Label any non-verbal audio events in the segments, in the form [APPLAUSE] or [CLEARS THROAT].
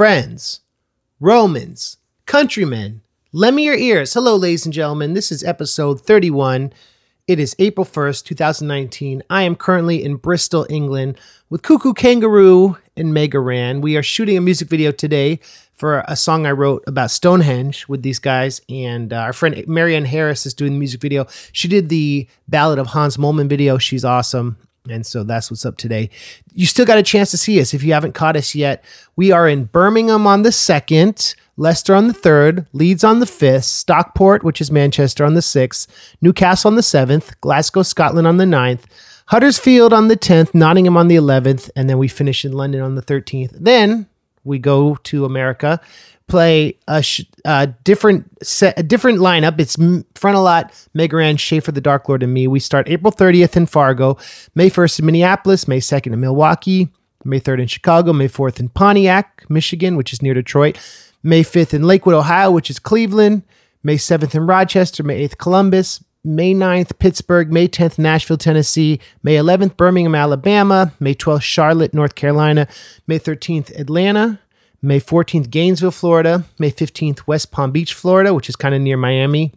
friends, Romans, countrymen, lend me your ears. Hello, ladies and gentlemen. This is episode 31. It is April 1st, 2019. I am currently in Bristol, England with Koo Koo Kanga Roo and Mega Ran. We are shooting a music video today for a song I wrote about Stonehenge with these guys. And uh, our friend Marianne Harris is doing the music video. She did the Ballad of Hans Moleman video. She's awesome. And so that's what's up today. You still got a chance to see us if you haven't caught us yet. We are in Birmingham on the 2nd, Leicester on the 3rd, Leeds on the 5th, Stockport, which is Manchester, on the 6th, Newcastle on the 7th, Glasgow, Scotland on the 9th, Huddersfield on the 10th, Nottingham on the 11th, and then we finish in London on the 13th. Then we go to America, play a, sh- a different set, a different lineup. It's Frontalot, Megaran, Schaefer, the Dark Lord, and me. We start April 30th in Fargo, May 1st in Minneapolis, May 2nd in Milwaukee, May 3rd in Chicago, May 4th in Pontiac, Michigan, which is near Detroit, May 5th in Lakewood, Ohio, which is Cleveland, May 7th in Rochester, May 8th, Columbus, May 9th, Pittsburgh, May 10th, Nashville, Tennessee, May 11th, Birmingham, Alabama, May 12th, Charlotte, North Carolina, May 13th, Atlanta, May 14th, Gainesville, Florida, May 15th, West Palm Beach, Florida, which is kind of near Miami.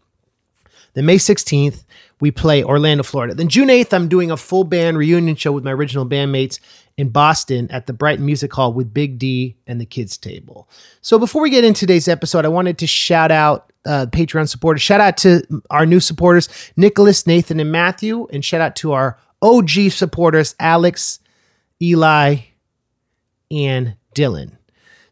Then May 16th, we play Orlando, Florida. Then June 8th, I'm doing a full band reunion show with my original bandmates in Boston at the Brighton Music Hall with Big D and the Kids Table. So before we get into today's episode, I wanted to shout out uh, Patreon supporters. Shout out to our new supporters, Nicholas, Nathan, and Matthew. And shout out to our OG supporters, Alex, Eli, and Dylan.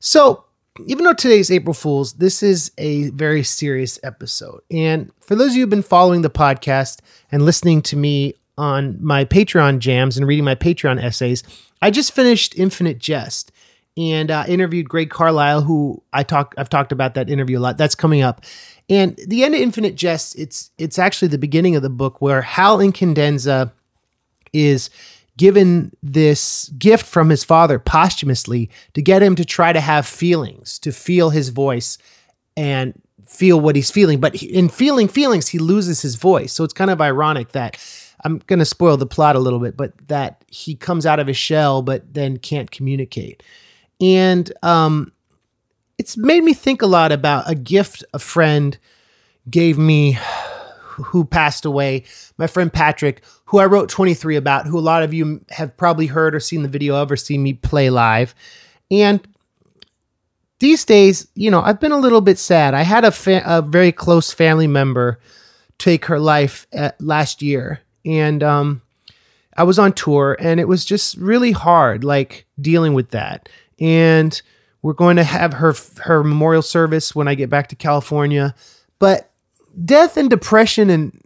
So even though today's April Fool's, this is a very serious episode. And for those of you who've been following the podcast and listening to me on my Patreon jams and reading my Patreon essays, I just finished Infinite Jest and uh, interviewed Greg Carlisle, who I talk I've talked about that interview a lot. That's coming up. And the end of Infinite Jest, it's it's actually the beginning of the book where Hal Incandenza is given this gift from his father posthumously to get him to try to have feelings, to feel his voice and feel what he's feeling. But in feeling feelings, he loses his voice. So it's kind of ironic that I'm going to spoil the plot a little bit, but that he comes out of his shell, but then can't communicate. And um, it's made me think a lot about a gift a friend gave me who passed away, my friend Patrick, who I wrote 23 about, who a lot of you have probably heard or seen the video of or seen me play live. And these days, you know, I've been a little bit sad. I had a, fa- a very close family member take her life last year. And um, I was on tour and it was just really hard, like dealing with that. And we're going to have her her memorial service when I get back to California. But death and depression and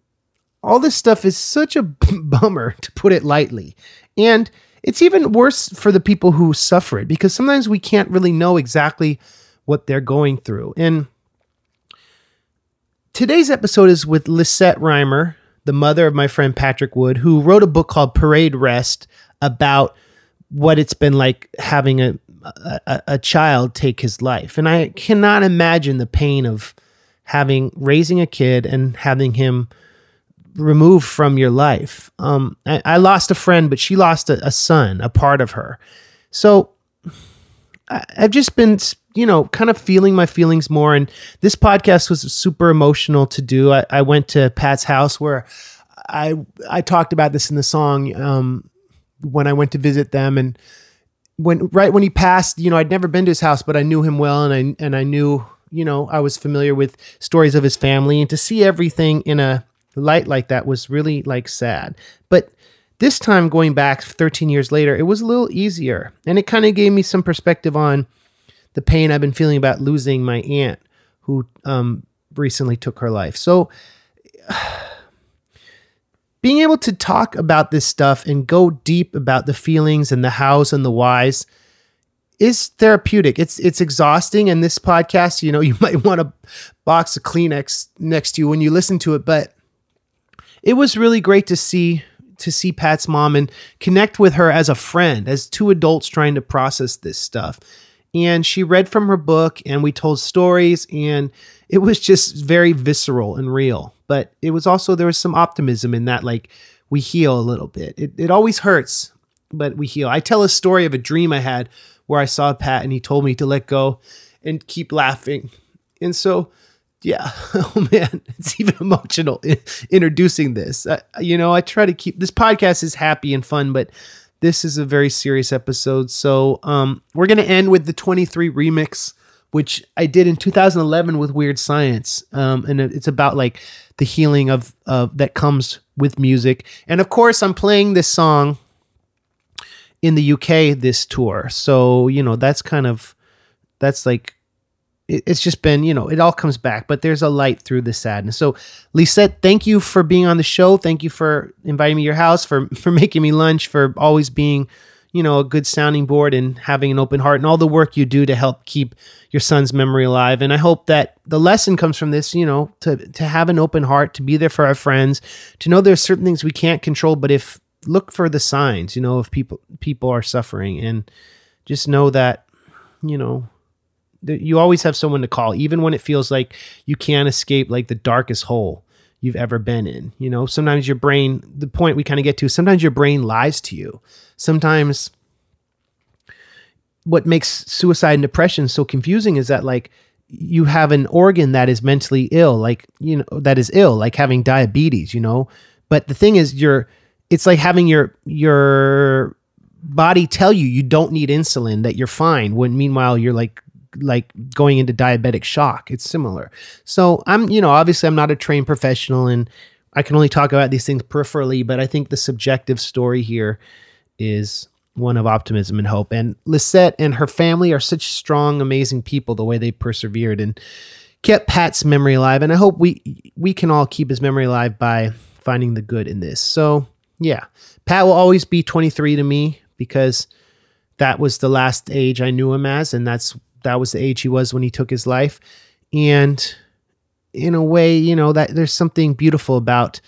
all this stuff is such a [LAUGHS] bummer, to put it lightly. And it's even worse for the people who suffer it because sometimes we can't really know exactly what they're going through. And today's episode is with Lisette Rimer, the mother of my friend Patrick Wood, who wrote a book called Parade Rest about what it's been like having a, a, a child take his life. And I cannot imagine the pain of having raising a kid and having him removed from your life. Um, I, I, lost a friend, but she lost a, a son, a part of her. So I, I've just been, you know, kind of feeling my feelings more. And this podcast was super emotional to do. I, I went to Pat's house where I I talked about this in the song um, when I went to visit them and when right when he passed, you know, I'd never been to his house, but I knew him well and I and I knew you know, I was familiar with stories of his family and to see everything in a light like that was really like sad. But this time going back 13 years later, it was a little easier and it kind of gave me some perspective on the pain I've been feeling about losing my aunt who um, recently took her life. So [SIGHS] being able to talk about this stuff and go deep about the feelings and the hows and the whys is therapeutic. It's it's exhausting. And this podcast, you know, [LAUGHS] you might want a box of Kleenex next to you when you listen to it. But it was really great to see to see Pat's mom and connect with her as a friend, as two adults trying to process this stuff. And she read from her book, and we told stories, and it was just very visceral and real. But it was also there was some optimism in that, like we heal a little bit. It it always hurts but we heal. I tell a story of a dream I had where I saw Pat and he told me to let go and keep laughing. And so, yeah, [LAUGHS] oh man, [LAUGHS] it's even emotional introducing this. You know, I try to keep this podcast is happy and fun, but this is a very serious episode. So, um, we're going to end with the 23 remix, which I did in 2011 with Weird Science. Um, and it's about like the healing of, uh, that comes with music. And of course, I'm playing this song in the UK this tour. So, you know, that's kind of that's like it's just been, you know, it all comes back, but there's a light through the sadness. So, Lisette, thank you for being on the show. Thank you for inviting me to your house, for [LAUGHS] for making me lunch, for always being, you know, a good sounding board and having an open heart and all the work you do to help keep your son's memory alive. And I hope that the lesson comes from this, you know, to to have an open heart, to be there for our friends, to know there's certain things we can't control, but if look for the signs, you know, if people people are suffering and just know that, you know, that you always have someone to call, even when it feels like you can't escape like the darkest hole you've ever been in. You know, sometimes your brain, the point we kind of get to, sometimes your brain lies to you. Sometimes what makes suicide and depression so confusing is that like you have an organ that is mentally ill, like, you know, that is ill, like having diabetes, you know. But the thing is, you're, it's like having your, your, body tell you you don't need insulin that you're fine when meanwhile you're like like going into diabetic shock. It's similar. So I'm, you know, obviously I'm not a trained professional and I can only talk about these things peripherally, but I think the subjective story here is one of optimism and hope. And Lisette and her family are such strong, amazing people, the way they persevered and kept Pat's memory alive. And I hope we we can all keep his memory alive by finding the good in this. So yeah. Pat will always be 23 to me because that was the last age I knew him as, and that's that was the age he was when he took his life. And in a way, you know, that there's something beautiful about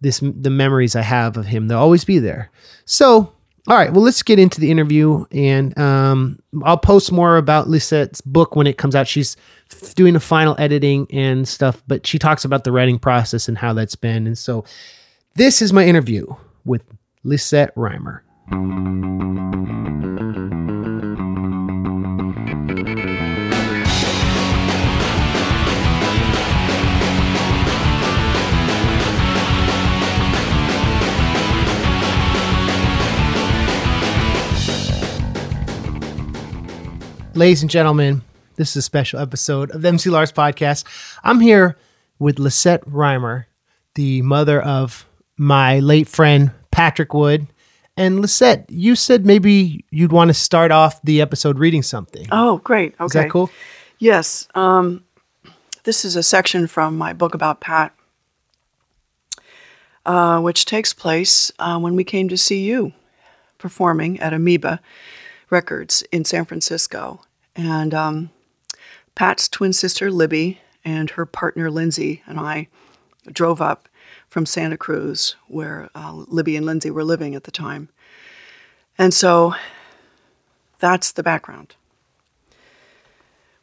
this the memories I have of him. They'll always be there. So, all right, well, let's get into the interview, and um, I'll post more about Lisette's book when it comes out. She's doing the final editing and stuff, but she talks about the writing process and how that's been. And so, this is my interview with Lisette Rimer. Ladies and gentlemen, this is a special episode of the MC Lars podcast. I'm here with Lisette Rimer, the mother of my late friend Patrick Wood. And Lisette, you said maybe you'd want to start off the episode reading something. Oh, great. Okay. Is that cool? Yes. Um, this is a section from my book about Pat, uh, which takes place uh, when we came to see you performing at Amoeba Records in San Francisco. And um, Pat's twin sister, Libby, and her partner, Lindsay, and I drove up from Santa Cruz, where uh, Libby and Lindsay were living at the time. And so that's the background.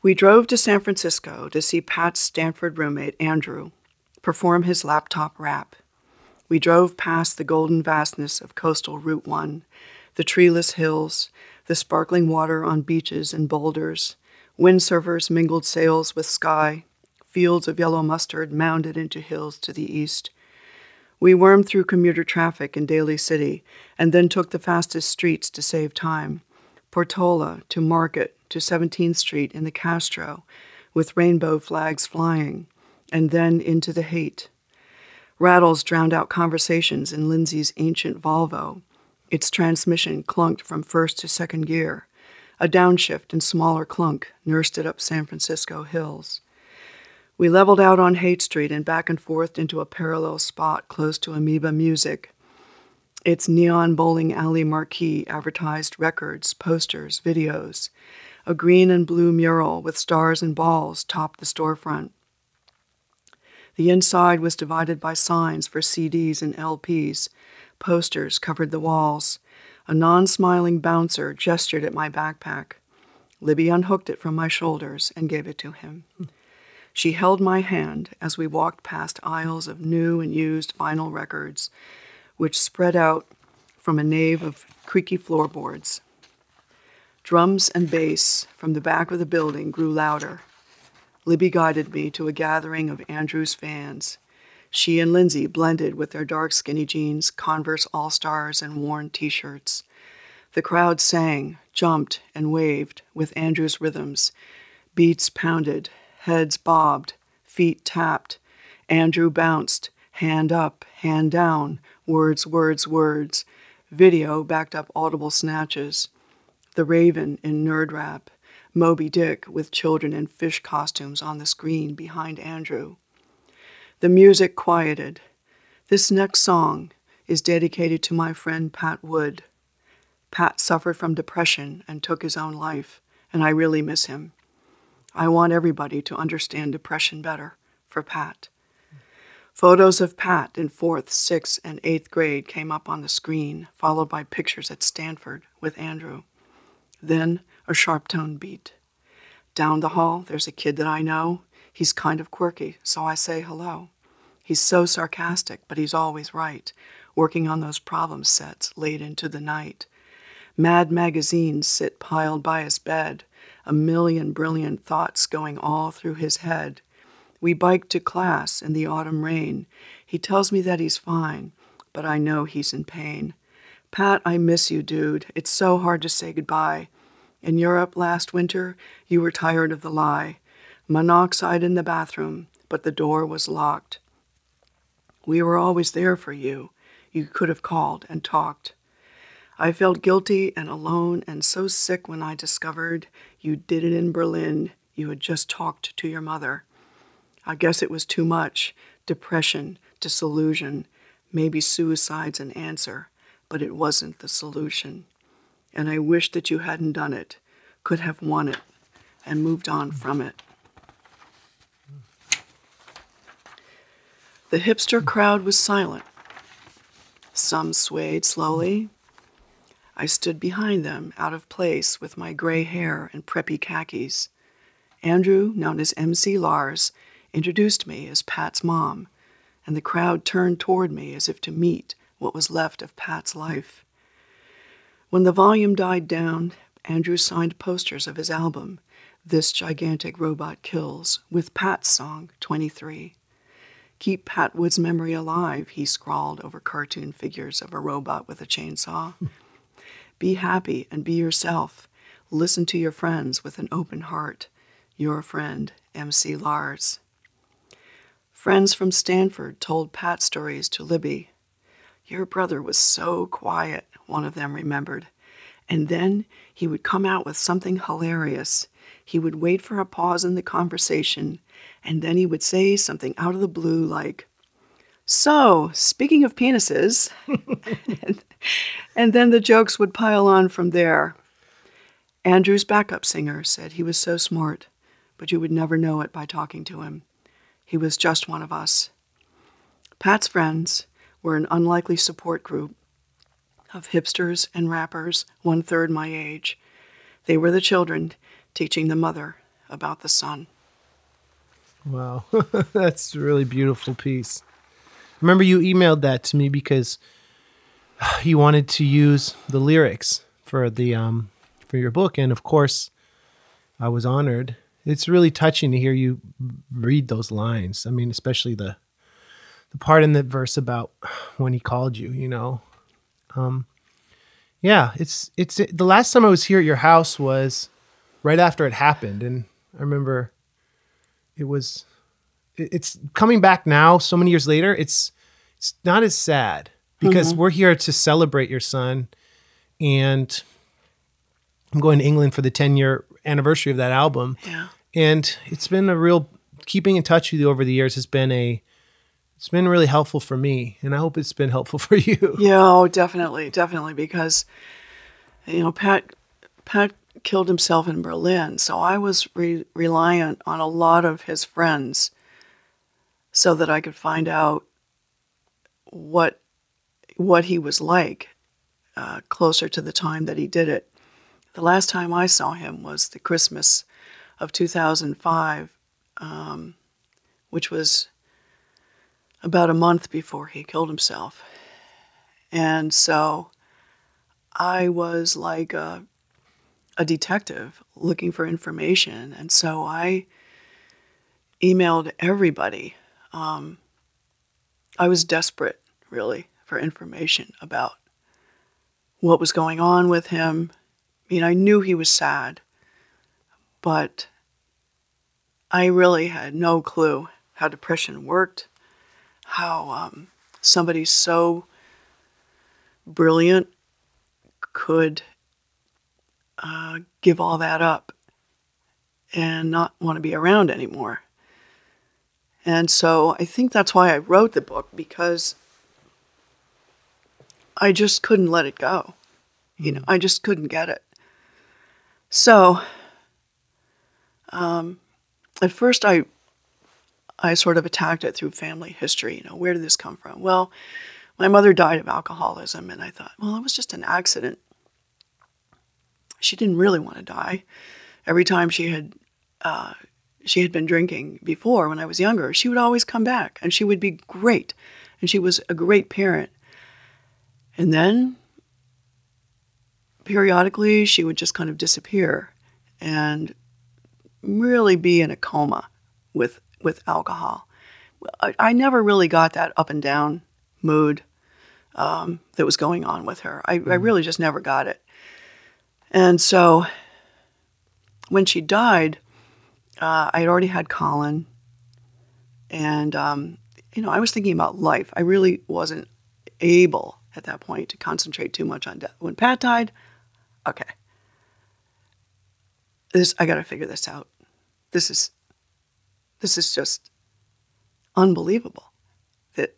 We drove to San Francisco to see Pat's Stanford roommate, Andrew, perform his laptop rap. We drove past the golden vastness of coastal Route 1, the treeless hills, the sparkling water on beaches and boulders, windsurfers mingled sails with sky, fields of yellow mustard mounded into hills to the east. We wormed through commuter traffic in Daly City and then took the fastest streets to save time. Portola to Market to 17th Street in the Castro, with rainbow flags flying, and then into the Haight. Rattles drowned out conversations in Lindsay's ancient Volvo, its transmission clunked from first to second gear. A downshift and smaller clunk nursed it up San Francisco hills. We leveled out on Haight Street and back and forth into a parallel spot close to Amoeba Music. Its neon bowling alley marquee advertised records, posters, videos. A green and blue mural with stars and balls topped the storefront. The inside was divided by signs for CDs and LPs, Posters covered the walls. A non smiling bouncer gestured at my backpack. Libby unhooked it from my shoulders and gave it to him. She held my hand as we walked past aisles of new and used vinyl records, which spread out from a nave of creaky floorboards. Drums and bass from the back of the building grew louder. Libby guided me to a gathering of Andrew's fans. She and Lindsay blended with their dark skinny jeans, Converse All Stars, and worn t shirts. The crowd sang, jumped, and waved with Andrew's rhythms. Beats pounded, heads bobbed, feet tapped. Andrew bounced, hand up, hand down, words, words, words. Video backed up audible snatches. The Raven in nerd rap, Moby Dick with children in fish costumes on the screen behind Andrew. The music quieted. This next song is dedicated to my friend Pat Wood. Pat suffered from depression and took his own life, and I really miss him. I want everybody to understand depression better for Pat. Photos of Pat in fourth, sixth, and eighth grade came up on the screen, followed by pictures at Stanford with Andrew. Then a sharp tone beat. Down the hall, there's a kid that I know. He's kind of quirky, so I say hello. He's so sarcastic, but he's always right, working on those problem sets late into the night. Mad magazines sit piled by his bed, a million brilliant thoughts going all through his head. We bike to class in the autumn rain. He tells me that he's fine, but I know he's in pain. Pat, I miss you, dude. It's so hard to say goodbye. In Europe last winter, you were tired of the lie. Monoxide in the bathroom, but the door was locked. We were always there for you. You could have called and talked. I felt guilty and alone and so sick when I discovered you did it in Berlin. You had just talked to your mother. I guess it was too much depression, disillusion, maybe suicide's an answer, but it wasn't the solution. And I wish that you hadn't done it, could have won it, and moved on from it. The hipster crowd was silent. Some swayed slowly. I stood behind them, out of place, with my gray hair and preppy khakis. Andrew, known as MC Lars, introduced me as Pat's mom, and the crowd turned toward me as if to meet what was left of Pat's life. When the volume died down, Andrew signed posters of his album, This Gigantic Robot Kills, with Pat's song, 23. Keep Pat Wood's memory alive, he scrawled over cartoon figures of a robot with a chainsaw. [LAUGHS] be happy and be yourself. Listen to your friends with an open heart. Your friend, MC Lars. Friends from Stanford told Pat stories to Libby. Your brother was so quiet, one of them remembered. And then he would come out with something hilarious. He would wait for a pause in the conversation, and then he would say something out of the blue like, So, speaking of penises, [LAUGHS] and, and then the jokes would pile on from there. Andrew's backup singer said he was so smart, but you would never know it by talking to him. He was just one of us. Pat's friends were an unlikely support group of hipsters and rappers, one third my age. They were the children teaching the mother about the son. Wow, [LAUGHS] that's a really beautiful piece. Remember, you emailed that to me because [SIGHS] you wanted to use the lyrics for the um, for your book, and of course, I was honored it's really touching to hear you read those lines. I mean, especially the the part in the verse about [SIGHS] when he called you. You know, um, yeah, it's it's it, the last time I was here at your house was right after it happened, and I remember it was it, it's coming back now. So many years later, it's it's not as sad because mm-hmm. we're here to celebrate your son, and I'm going to England for the 10 year anniversary of that album. Yeah. And it's been a real keeping in touch with you over the years has been a it's been really helpful for me and I hope it's been helpful for you. [LAUGHS] Yeah, oh, definitely, definitely because you know, Pat Pat killed himself in Berlin, so I was re- reliant on a lot of his friends so that I could find out what what he was like uh, closer to the time that he did it. The last time I saw him was the Christmas of 2005, um, which was about a month before he killed himself. And so I was like a, a detective looking for information. And so I emailed everybody. Um, I was desperate, really, for information about what was going on with him. I mean, I knew he was sad, but I really had no clue how depression worked, how um, somebody so brilliant could uh, give all that up and not want to be around anymore. And so I think that's why I wrote the book because I just couldn't let it go. You know, I just couldn't get it. So um, at first I I sort of attacked it through family history. You know, where did this come from? Well, my mother died of alcoholism, and I thought, well, it was just an accident. She didn't really want to die. Every time she had uh, she had been drinking before when I was younger, she would always come back, and she would be great, and she was a great parent. And then periodically, she would just kind of disappear and really be in a coma with with alcohol. I, I never really got that up and down mood um, that was going on with her. I, I really just never got it. And so when she died, uh, I had already had Colin, and um, you know I was thinking about life. I really wasn't able at that point to concentrate too much on death. When Pat died, okay, this I got to figure this out. This is this is just unbelievable that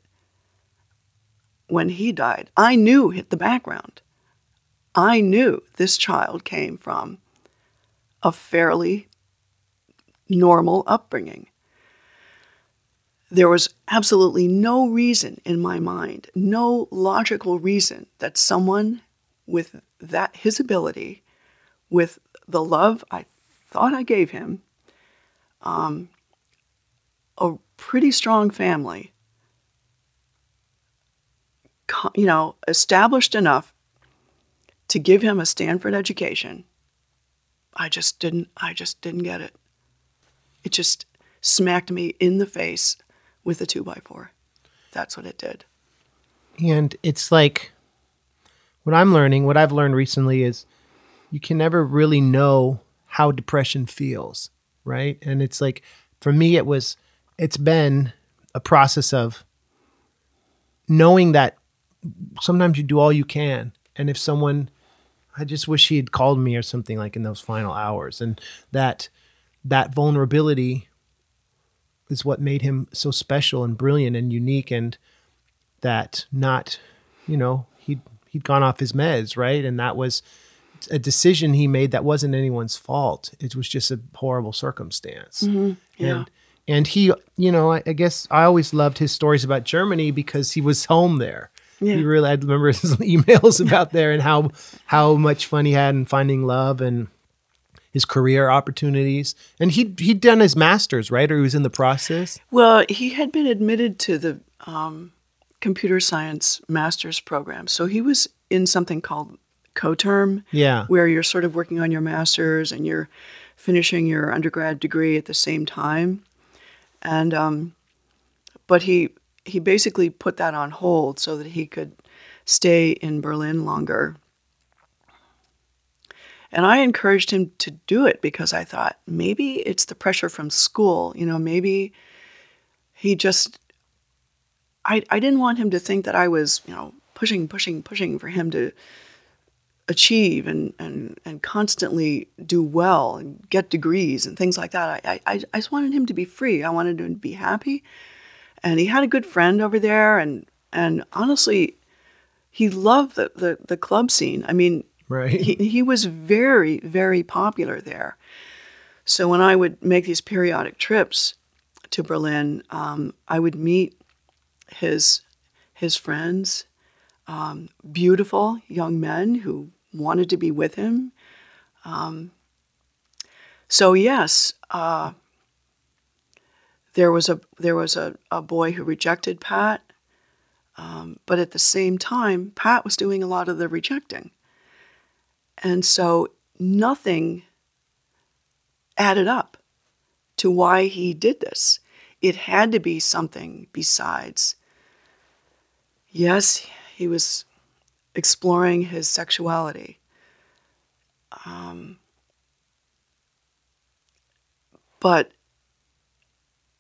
when he died, I knew hit the background. I knew this child came from a fairly normal upbringing. There was absolutely no reason in my mind, no logical reason that someone with that his ability, with the love I thought I gave him, um, a pretty strong family, you know, established enough to give him a Stanford education. I just didn't I just didn't get it. It just smacked me in the face with a two by four. That's what it did. And it's like what I'm learning, what I've learned recently is you can never really know how depression feels, right? And it's like for me it was it's been a process of knowing that sometimes you do all you can and if someone I just wish he had called me or something like in those final hours and that that vulnerability is what made him so special and brilliant and unique and that not you know he'd he'd gone off his meds right and that was a decision he made that wasn't anyone's fault it was just a horrible circumstance mm-hmm. yeah. and and he you know I, I, guess i always loved his stories about germany because he was home there yeah. he really i remember his [LAUGHS] emails about there and how how much fun he had in finding love and his career opportunities. And he he'd done his masters, right? Or he was in the process. Well, he had been admitted to the um, computer science master's program, so he was in something called coterm. Yeah, where you're sort of working on your masters and you're finishing your undergrad degree at the same time. And um, but he he basically put that on hold so that he could stay in Berlin longer and I encouraged him to do it because I thought maybe it's the pressure from school. You know, maybe he just, I, I didn't want him to think that I was, you know, pushing, pushing, pushing for him to achieve and, and, and constantly do well and get degrees and things like that. I, I, I just wanted him to be free. I wanted him to be happy. And he had a good friend over there. And, and honestly, he loved the, the, the club scene. I mean, Right. He, he was very, very popular there. So when I would make these periodic trips to Berlin, um, I would meet his his friends, um, beautiful young men who wanted to be with him. Um, so yes, uh, there was a there was a, a boy who rejected Pat, um, but at the same time, Pat was doing a lot of the rejecting. And so nothing added up to why he did this. It had to be something besides. Yes, he was exploring his sexuality. Um, but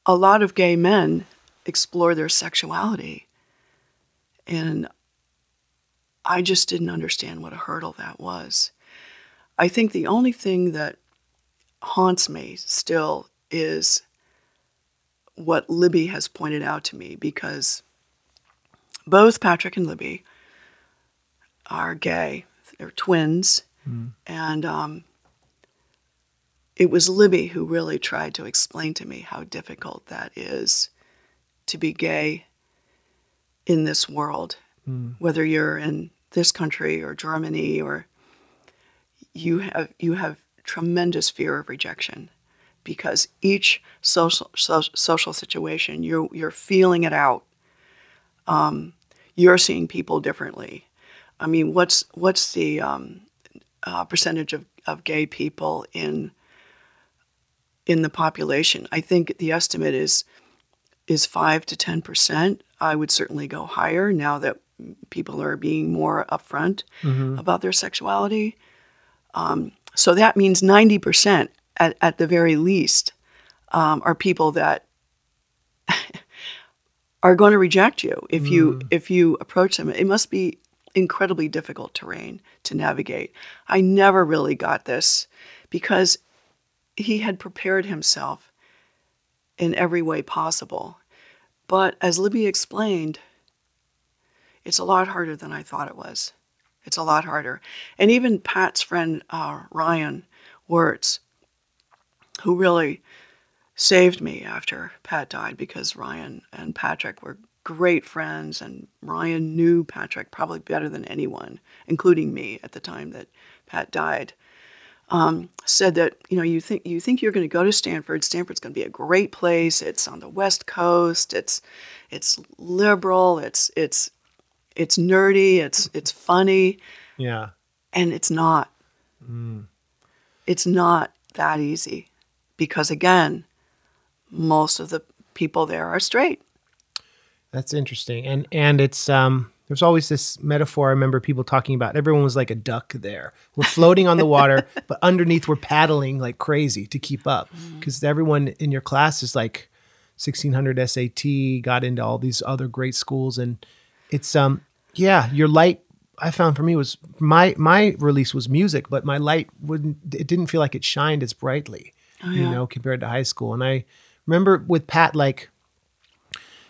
a lot of gay men explore their sexuality. And I just didn't understand what a hurdle that was. I think the only thing that haunts me still is what Libby has pointed out to me because both Patrick and Libby are gay. They're twins. Mm. And um, it was Libby who really tried to explain to me how difficult that is to be gay in this world, mm. whether you're in this country or Germany or you have you have tremendous fear of rejection because each social so, social situation you're you're feeling it out. Um, you're seeing people differently. I mean, what's what's the um, uh, percentage of, of gay people in in the population? I think the estimate is is five to ten percent. I would certainly go higher now that people are being more upfront mm-hmm. about their sexuality. Um, so that means 90% at, at the very least um, are people that [LAUGHS] are going to reject you if you mm. if you approach them. It must be incredibly difficult terrain to navigate. I never really got this because he had prepared himself in every way possible. But as Libby explained, it's a lot harder than I thought it was. It's a lot harder. And even Pat's friend, uh, Ryan Wirtz, who really saved me after Pat died because Ryan and Patrick were great friends, and Ryan knew Patrick probably better than anyone, including me at the time that Pat died. Um, said that you know you think you think you're going to go to Stanford. Stanford's going to be a great place. It's on the West Coast. It's it's liberal. It's it's it's nerdy, it's it's funny. Yeah. And it's not. Mm. It's not that easy because again, most of the people there are straight. That's interesting. And and it's um there's always this metaphor I remember people talking about. Everyone was like a duck there. We're floating on the water, [LAUGHS] but underneath we're paddling like crazy to keep up because mm-hmm. everyone in your class is like 1600 SAT, got into all these other great schools and it's um yeah, your light I found for me was my my release was music, but my light wouldn't it didn't feel like it shined as brightly, oh, yeah. you know, compared to high school. And I remember with Pat like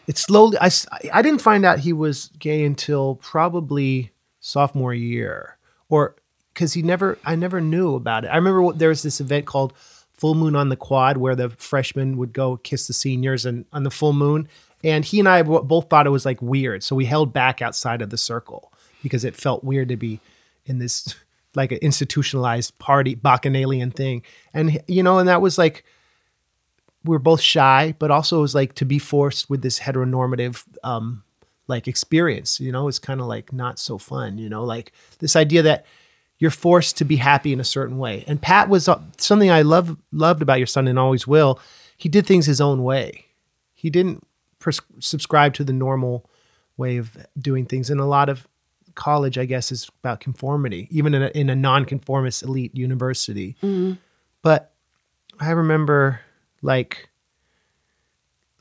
it slowly I I didn't find out he was gay until probably sophomore year or cuz he never I never knew about it. I remember there was this event called Full Moon on the Quad where the freshmen would go kiss the seniors and on the full moon and he and I both thought it was like weird. So we held back outside of the circle because it felt weird to be in this [LAUGHS] like an institutionalized party bacchanalian thing. And you know, and that was like we are both shy, but also it was like to be forced with this heteronormative um like experience, you know, it's kind of like not so fun, you know, like this idea that you're forced to be happy in a certain way. And Pat was uh, something I love loved about your son and always will. He did things his own way. He didn't pres- subscribe to the normal way of doing things. And a lot of college, I guess, is about conformity, even in a, in a nonconformist elite university. Mm-hmm. But I remember like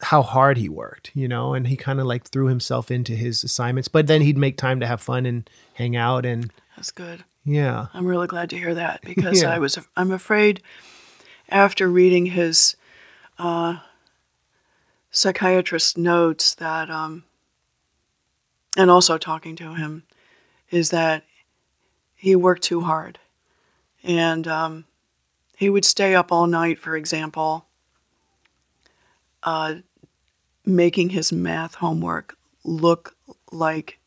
how hard he worked, you know, and he kind of like threw himself into his assignments, but then he'd make time to have fun and hang out and That's good. Yeah. I'm really glad to hear that [LAUGHS] because yeah. I was I'm afraid after reading his uh, psychiatrist notes that, um, and also talking to him, is that he worked too hard. And um, he would stay up all night, for example, uh, making his math homework look like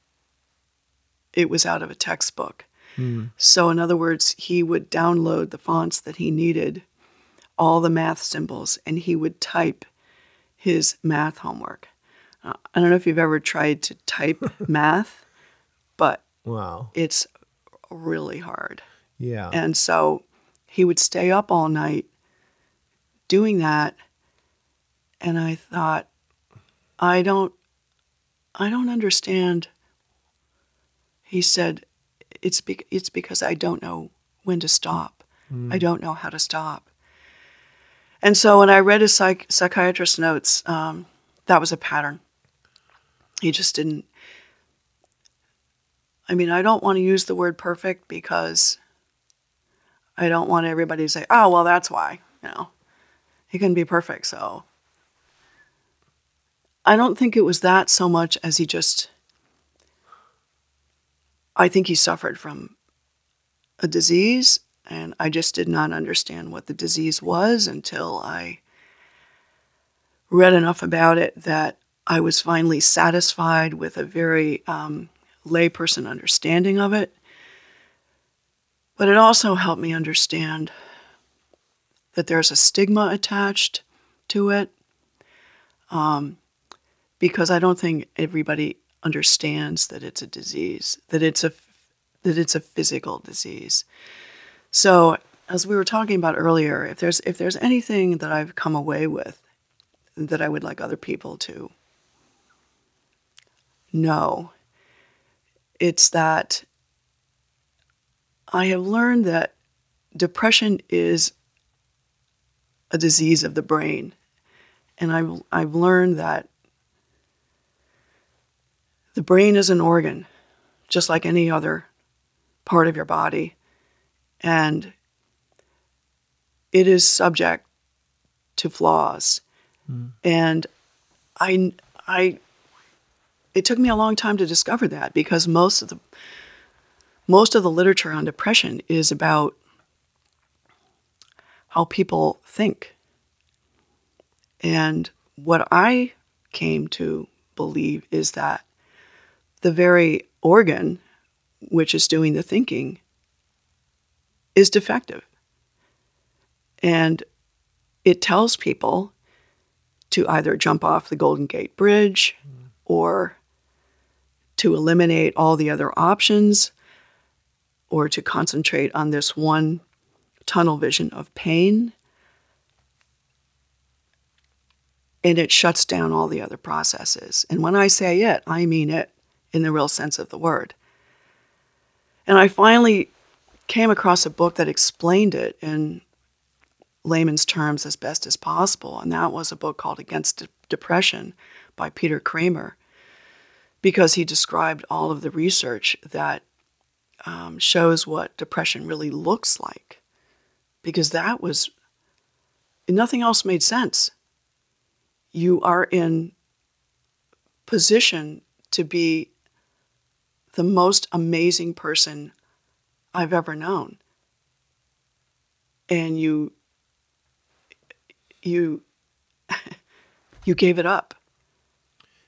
it was out of a textbook. Mm. So, in other words, he would download the fonts that he needed, all the math symbols, and he would type his math homework. Uh, I don't know if you've ever tried to type [LAUGHS] math, but wow, it's really hard. Yeah. And so he would stay up all night doing that. And I thought, I don't, I don't understand. He said, it's, be- it's because I don't know when to stop. I don't know how to stop. And so when I read his psych- psychiatrist's notes, um, that was a pattern. He just didn't. I mean, I don't want to use the word perfect because I don't want everybody to say, oh, well, that's why. You know, he couldn't be perfect. So I don't think it was that so much as he just, I think he suffered from a disease. And I just did not understand what the disease was until I read enough about it that I was finally satisfied with a very um, layperson understanding of it. But it also helped me understand that there's a stigma attached to it um, because I don't think everybody understands that it's a disease, that it's a that it's a physical disease. So, as we were talking about earlier, if there's if there's anything that I've come away with that I would like other people to know, it's that I have learned that depression is a disease of the brain. And I've, I've learned that the brain is an organ, just like any other part of your body. And it is subject to flaws. Hmm. And I, I, it took me a long time to discover that because most of the most of the literature on depression is about how people think. And what I came to believe is that the very organ which is doing the thinking is defective. And it tells people to either jump off the Golden Gate Bridge or to eliminate all the other options or to concentrate on this one tunnel vision of pain. And it shuts down all the other processes. And when I say it, I mean it in the real sense of the word. And I finally came across a book that explained it in layman's terms as best as possible. And that was a book called Against De- Depression by Peter Kramer, because he described all of the research that um, shows what depression really looks like. Because that was, nothing else made sense. You are in position to be the most amazing person I've ever known. And you you [LAUGHS] you gave it up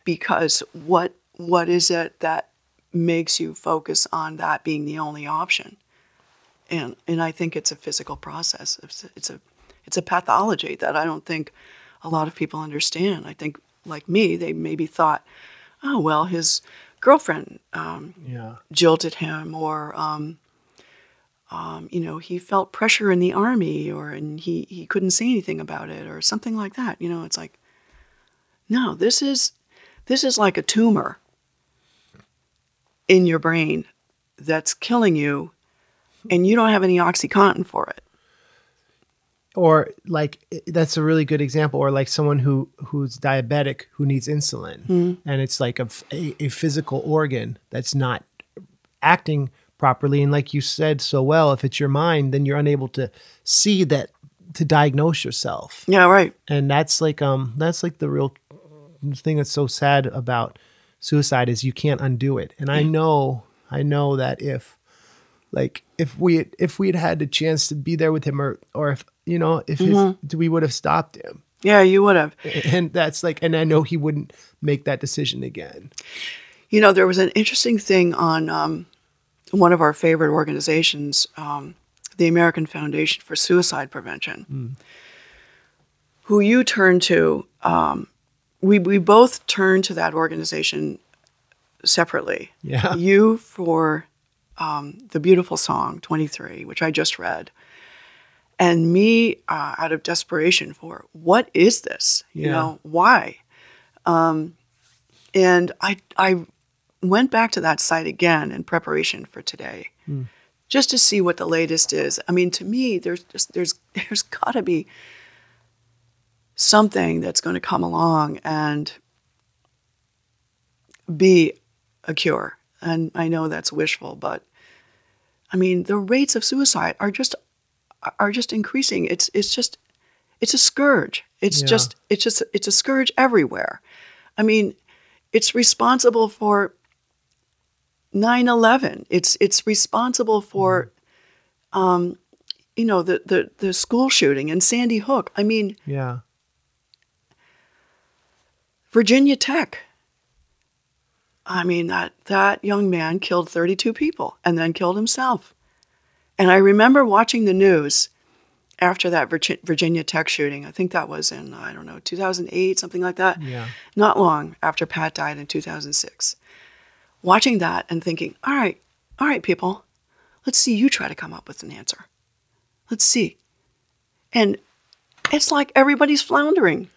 because what what is it that makes you focus on that being the only option and and I think it's a physical process it's a, it's a it's a pathology that I don't think a lot of people understand I think like me they maybe thought oh well his girlfriend um, Yeah. jilted him or um, um, you know he felt pressure in the army or and he, he couldn't say anything about it or something like that you know it's like no this is this is like a tumor in your brain that's killing you and you don't have any oxycontin for it Or like that's a really good example. Or like someone who who's diabetic who needs insulin, and it's like a a physical organ that's not acting properly. And like you said so well, if it's your mind, then you're unable to see that to diagnose yourself. yeah right. And that's like um that's like the real thing that's so sad about suicide is you can't undo it. And i know i know that if like if we if we had had the chance to be there with him or or if you know if his, we would have stopped him. Yeah you would have. And that's like and i know he wouldn't make that decision again. You know, there was an interesting thing on um, one of our favorite organizations, um, the American Foundation for Suicide Prevention, who you turn to. Um, we, we both turn to that organization separately. Yeah. [LAUGHS] You for um, the beautiful song 23, which I just read. And me, uh, out of desperation for what is this? You know, why? Um, and I, I went back to that site again in preparation for today, hmm. just to see what the latest is. I mean, to me, there's just there's [LAUGHS] there's got to be something that's going to come along and be a cure. And I know that's wishful, but I mean, the rates of suicide are just are just increasing. It's it's just it's a scourge. It's Yeah. just it's just it's a scourge everywhere. I mean, it's responsible for 9/11. It's it's responsible for um, you know the, the the school shooting and Sandy Hook. I mean, Yeah. Virginia Tech. I mean that that young man killed 32 people and then killed himself. And I remember watching the news after that Virginia Tech shooting. I think that was in I don't know 2008 something like that. Yeah. Not long after Pat died in 2006. Watching that and thinking, "All right, all right people, let's see you try to come up with an answer. Let's see." And it's like everybody's floundering.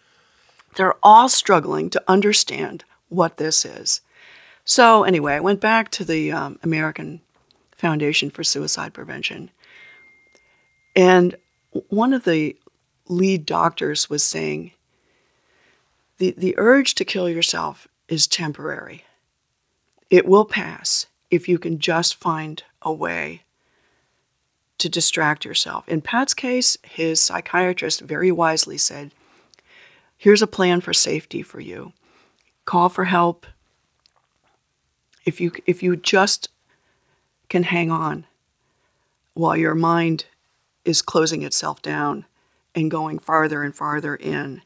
They're all struggling to understand what this is. So, anyway, I went back to the um, American Foundation for Suicide Prevention. And one of the lead doctors was saying the, the urge to kill yourself is temporary. It will pass if you can just find a way to distract yourself. In Pat's case, his psychiatrist very wisely said, Here's a plan for safety for you. Call for help. If you if you just can hang on while your mind is closing itself down and going farther and farther in.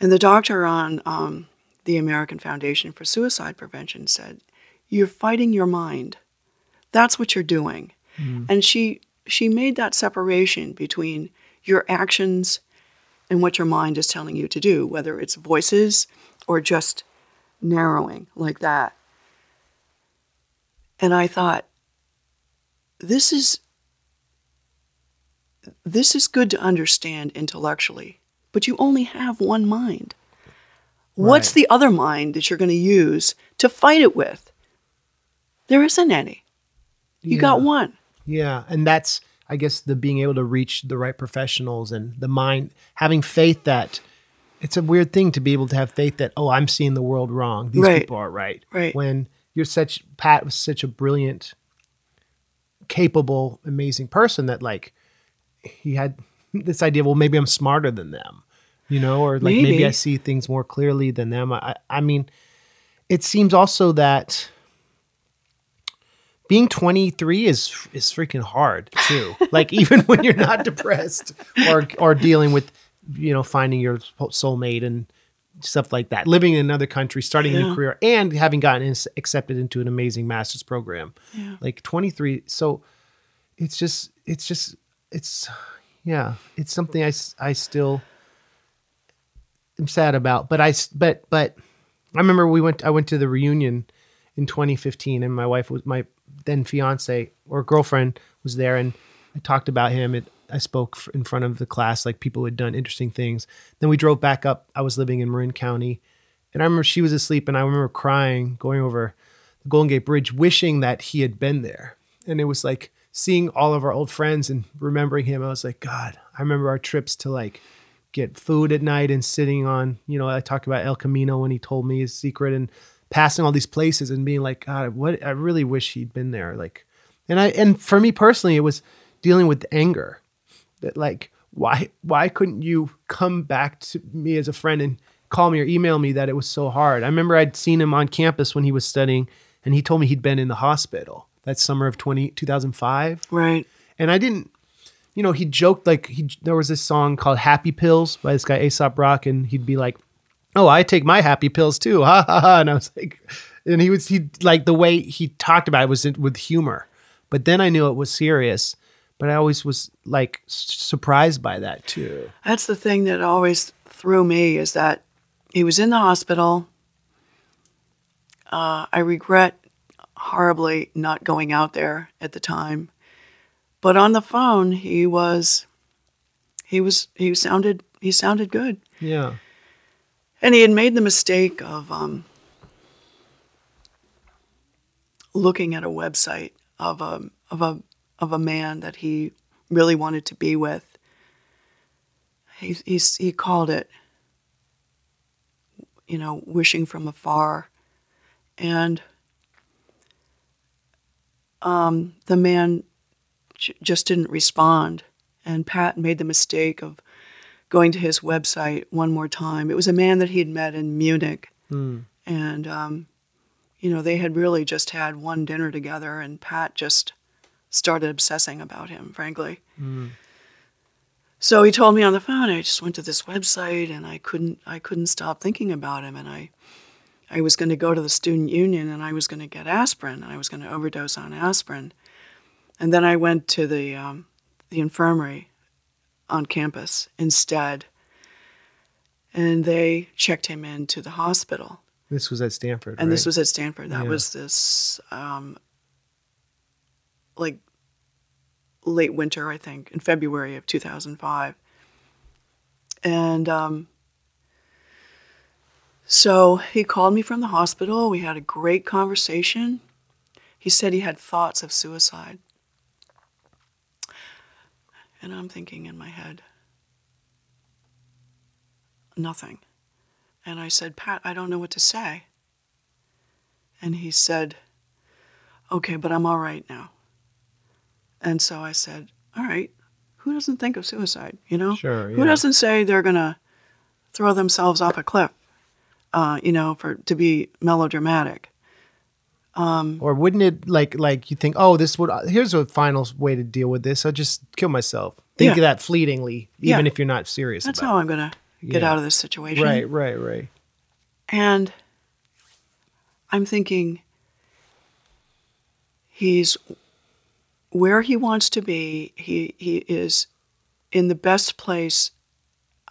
And the doctor on um, the American Foundation for Suicide Prevention said, "You're fighting your mind. That's what you're doing." Hmm. And she she made that separation between your actions and what your mind is telling you to do, whether it's voices or just narrowing like that. And I thought, this is this is good to understand intellectually, but you only have one mind. What's Right. the other mind that you're going to use to fight it with? There isn't any. You got one. Yeah, and that's I guess the being able to reach the right professionals and the mind having faith that it's a weird thing to be able to have faith that oh I'm seeing the world wrong these Right. people are right Right. when you're such Pat was such a brilliant capable amazing person that like he had this idea well maybe I'm smarter than them you know or like maybe, Maybe. I see things more clearly than them I I mean it seems also that being 23 is is freaking hard too. [LAUGHS] like even when you're not depressed or or dealing with you know finding your soulmate and stuff like that, living in another country, starting a new career, and having gotten in, accepted into an amazing master's program. Yeah. Like 23, so it's just it's just it's yeah, it's something I I still am sad about, but I but but I remember we went I went to the reunion in 2015 and my wife was my then fiance or girlfriend was there and I talked about him and I spoke in front of the class like people had done interesting things. Then we drove back up. I was living in Marin County and I remember she was asleep and I remember crying going over the Golden Gate Bridge wishing that he had been there. And it was like seeing all of our old friends and remembering him. I was like, God, I remember our trips to like get food at night and sitting on, you know, I talked about El Camino when he told me his secret and passing all these places and being like, God, what I really wish he'd been there. Like, and I, and for me personally, it was dealing with anger that like, why, why couldn't you come back to me as a friend and call me or email me that it was so hard? I remember I'd seen him on campus when he was studying and he told me he'd been in the hospital that summer of 20, 2005 Right. and I didn't, you know, he joked like he there was this song called Happy Pills by this guy Aesop Rock, and he'd be like, "Oh, I take my happy pills too," ha ha ha, and I was like, and he was he like the way he talked about it was with humor, but then I knew it was serious, but I always was like surprised by that too. That's the thing that always threw me is that he was in the hospital. Uh, I regret horribly not going out there at the time. But on the phone, he was he was he sounded he sounded good. Yeah. And he had made the mistake of um, looking at a website of a of a of a man that he really wanted to be with. He he he called it, you know, wishing from afar, and um, the man j- just didn't respond. And Pat made the mistake of going to his website one more time. It was a man that he had met in Munich, and um, you know they had really just had one dinner together, and Pat just started obsessing about him, frankly. So he told me on the phone, I just went to this website, and I couldn't, I couldn't stop thinking about him, and I. I was going to go to the student union and I was going to get aspirin and I was going to overdose on aspirin. And then I went to the, um, the infirmary on campus instead. And they checked him into the hospital. This was at Stanford. And this was at Stanford. That Yeah. was this, um, like, late winter, I think, in February of 2005. And um, so he called me from the hospital. We had a great conversation. He said he had thoughts of suicide. And I'm thinking in my head, nothing. And I said, Pat, I don't know what to say. And he said, Okay, but I'm all right now. And so I said, All right, who doesn't think of suicide? You know? Sure, Who doesn't say they're going to throw themselves off a cliff, uh, you know, for to be melodramatic? Um, or wouldn't it like like you think, oh, this would uh, here's a final way to deal with this. I'll just kill myself. Think Yeah. of that fleetingly, Yeah. even if you're not serious That's how I'm going to get Yeah. out of this situation. Right, right, right. And I'm thinking he's where he wants to be. He he is in the best place.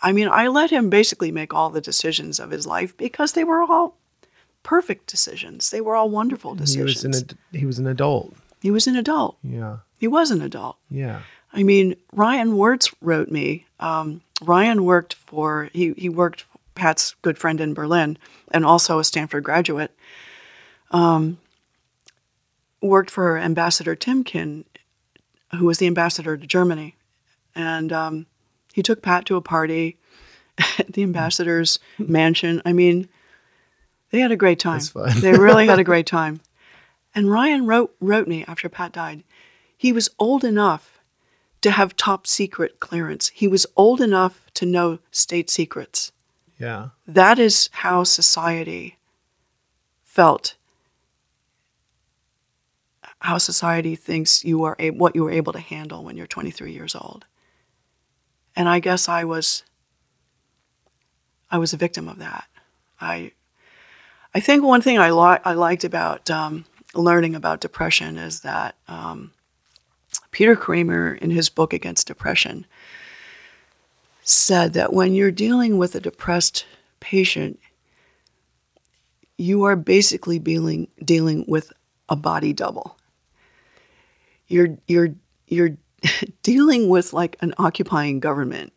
I mean, I let him basically make all the decisions of his life because they were all perfect decisions. They were all wonderful decisions. He was an ad- he was an adult. he was an adult. Yeah, He was an adult. yeah. I mean, Ryan Wirtz wrote me. Um, Ryan worked for he he worked Pat's good friend in Berlin, and also a Stanford graduate. Um, worked for Ambassador Timken, who was the ambassador to Germany, and um, he took Pat to a party [LAUGHS] at the ambassador's mansion. I mean, they had a great time. They really had a great [LAUGHS] time. And Ryan wrote wrote me after Pat died. He was old enough to have top secret clearance. He was old enough to know state secrets. Yeah. That is how society felt. How society thinks you are a- what you are able to handle when you're 23 years old. And I guess I was I was a victim of that. I I think one thing I li- I liked about um, learning about depression is that um, Peter Kramer, in his book Against Depression, said that when you're dealing with a depressed patient, you are basically dealing dealing with a body double. You're you're you're [LAUGHS] dealing with like an occupying government.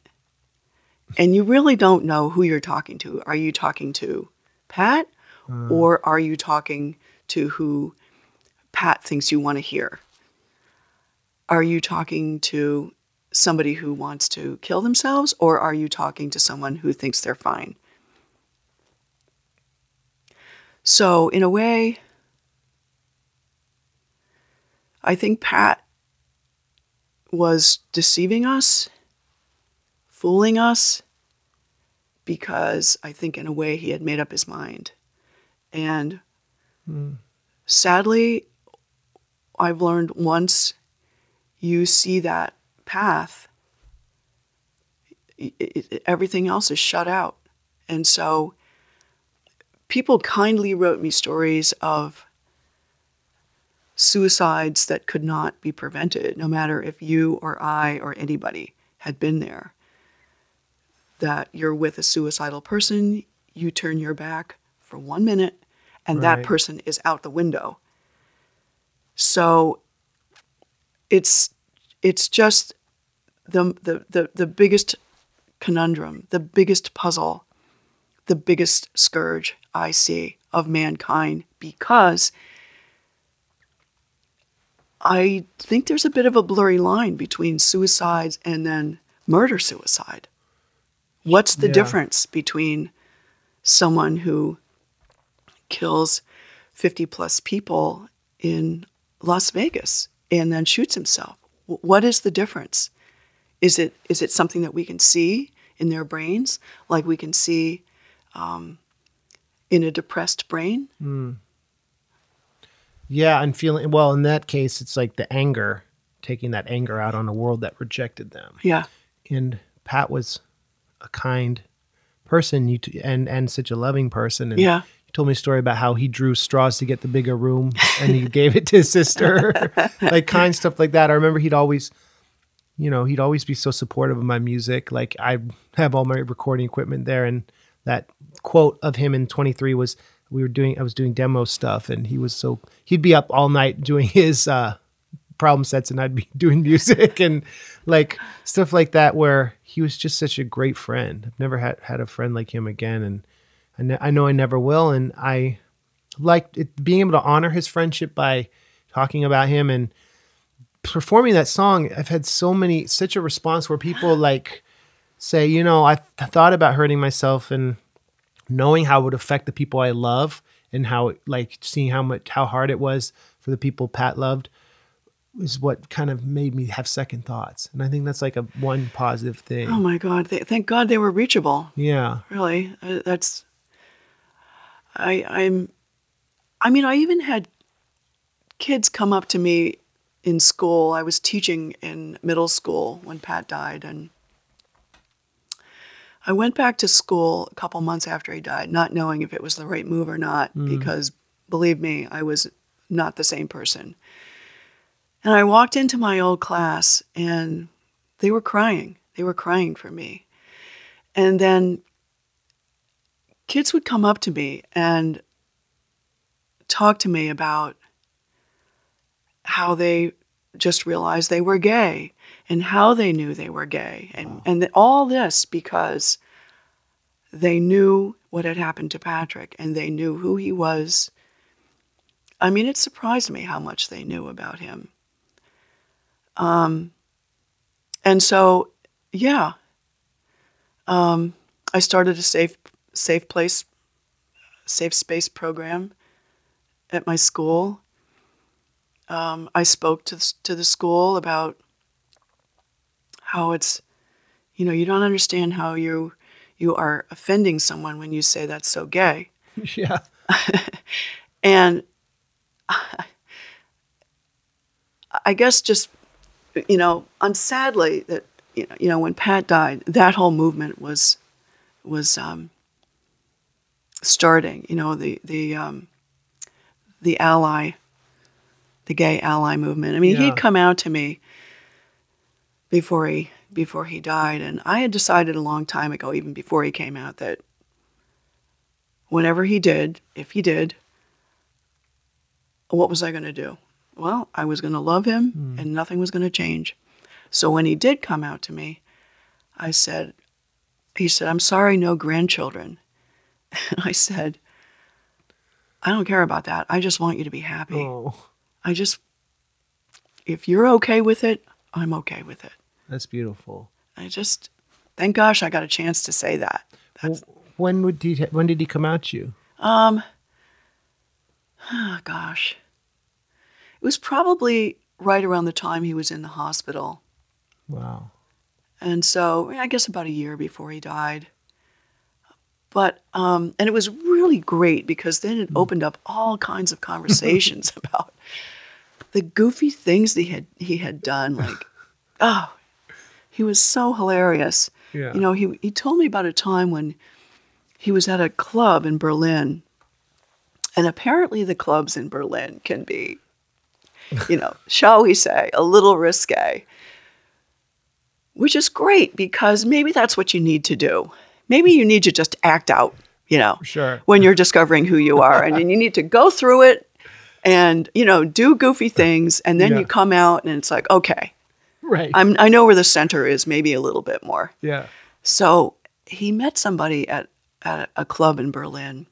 And you really don't know who you're talking to. Are you talking to Pat Mm. or are you talking to who Pat thinks you want to hear? Are you talking to somebody who wants to kill themselves, or are you talking to someone who thinks they're fine? So, in a way, I think Pat was deceiving us, fooling us, because I think, in a way, he had made up his mind. And hmm. sadly, I've learned once you see that path, i i everything else is shut out. And so people kindly wrote me stories of suicides that could not be prevented, no matter if you or I or anybody had been there. That you're with a suicidal person, you turn your back for one minute, and that person is out the window. So it's it's just the the the, the biggest conundrum, the biggest puzzle, the biggest scourge I see of mankind because I think there's a bit of a blurry line between suicides and then murder suicide. What's the Yeah. difference between someone who kills 50 plus people in Las Vegas and then shoots himself? What is the difference? Is it is it something that we can see in their brains, like we can see um, in a depressed brain? Yeah, and feeling well in that case, it's like the anger, taking that anger out on a world that rejected them. Yeah, And Pat was a kind person, you t- and and such a loving person. And yeah, told me a story about how he drew straws to get the bigger room, and he gave it to his sister, [LAUGHS] like kind stuff like that. I remember he'd always, you know, he'd always be so supportive of my music. Like I have all my recording equipment there, and that quote of him in 23 was we were doing I was doing demo stuff and he was so he'd be up all night doing [LAUGHS] his uh problem sets and I'd be [LAUGHS] doing music and like stuff like that where he was just such a great friend. I've never had had a friend like him again and I, ne- I know I never will and I liked it, being able to honor his friendship by talking about him and performing that song. I've had so many such a response where people [GASPS] like say, you know, I th- thought about hurting myself and knowing how it would affect the people I love and how like seeing how much how hard it was for the people Pat loved is what kind of made me have second thoughts. And I think that's like a one positive thing. Oh my God! They, thank God they were reachable. yeah. Really, Uh, that's. I I'm. I mean, I even had kids come up to me in school. I was teaching in middle school when Pat died, and I went back to school a couple months after he died, not knowing if it was the right move or not, hmm. because believe me, I was not the same person. And I walked into my old class, and they were crying. They were crying for me. And then kids would come up to me and talk to me about how they just realized they were gay and how they knew they were gay and and all this because they knew what had happened to Patrick and they knew who he was. I mean, it surprised me how much they knew about him. Um, and so, yeah, um, I started a safe safe place, safe space program at my school. Um, I spoke to the, to the school about how it's, you know, you don't understand how you you are offending someone when you say that's so gay, [LAUGHS] Yeah. [LAUGHS] and I guess just you know, I'm sadly that you know, you know when Pat died, that whole movement was was um, starting. You know, the the um, the ally, the gay ally movement. I mean, Yeah. he'd come out to me before he before he died, and I had decided a long time ago, even before he came out, that whenever he did, if he did, what was I going to do? Well, I was going to love him, and nothing was going to change. So when he did come out to me, I said, he said, I'm sorry, no grandchildren. And [LAUGHS] I said, I don't care about that. I just want you to be happy. Oh, I just, if you're okay with it, I'm okay with it. that's beautiful. I just, thank gosh I got a chance to say that. That's, When would he, when did he come out to you? um, oh [SIGHS] gosh. It was probably right around the time he was in the hospital. Wow. And so I guess about a year before he died. But, um, and it was really great because then it opened up all kinds of conversations [LAUGHS] about the goofy things that he had, he had done. [LAUGHS] Like, oh, he was so hilarious. Yeah. You know, he, he told me about a time when he was at a club in Berlin. And apparently the clubs in Berlin can be, you know, [LAUGHS] shall we say, a little risque which is great because maybe that's what you need to do. Maybe you need to just act out, you know, Sure. when you're discovering who you are, and then you need to go through it and you know do goofy things, and then Yeah. you come out and it's like, okay, Right. I'm I know where the center is, maybe a little bit more. yeah. So he met somebody at, at a club in Berlin,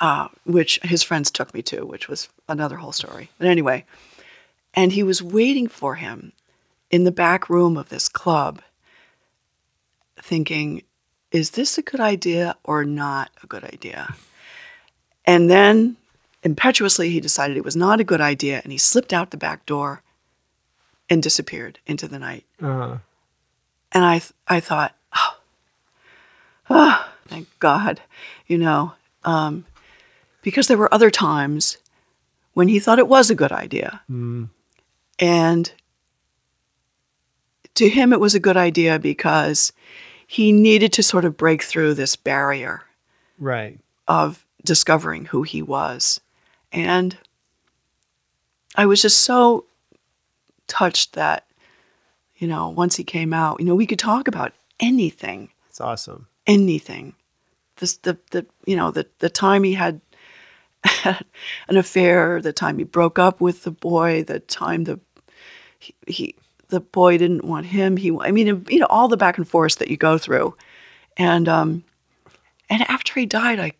uh, which his friends took me to, which was another whole story. But anyway, and he was waiting for him in the back room of this club, thinking, is this a good idea or not a good idea? And then impetuously, he decided it was not a good idea, and he slipped out the back door and disappeared into the night. Uh, And I, th- I thought, oh, ah, thank God, you know, um, because there were other times when he thought it was a good idea. And to him, it was a good idea because he needed to sort of break through this barrier right. of discovering who he was. And I was just so touched that, you know, once he came out, you know, we could talk about anything, It's awesome. anything. This, the, the, you know, the, the time he had [LAUGHS] an affair, the time he broke up with the boy, the time the, he, he the boy didn't want him. He, I mean, you know, all the back and forth that you go through. And, um, and after he died, I,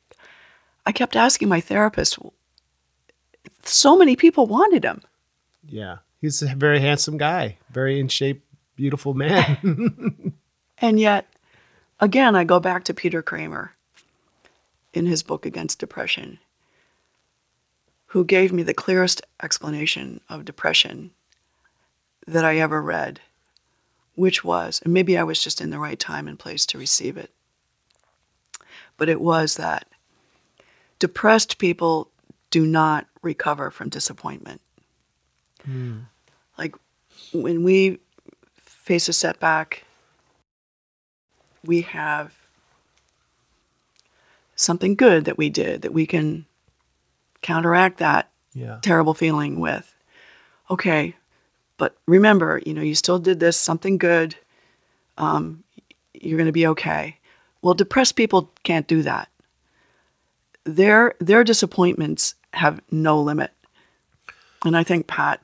I kept asking my therapist, so many people wanted him. Yeah. He's a very handsome guy, very in shape, beautiful man. [LAUGHS] And yet, again, I go back to Peter Kramer in his book Against Depression, who gave me the clearest explanation of depression that I ever read, which was, and maybe I was just in the right time and place to receive it, but it was that depressed people do not recover from disappointment. Hmm. Like when we face a setback, we have something good that we did that we can counteract that yeah. terrible feeling with. Okay, but remember, you know, you still did this, something good. Um, you're going to be okay. Well, depressed people can't do that. Their their disappointments have no limit, and I think Pat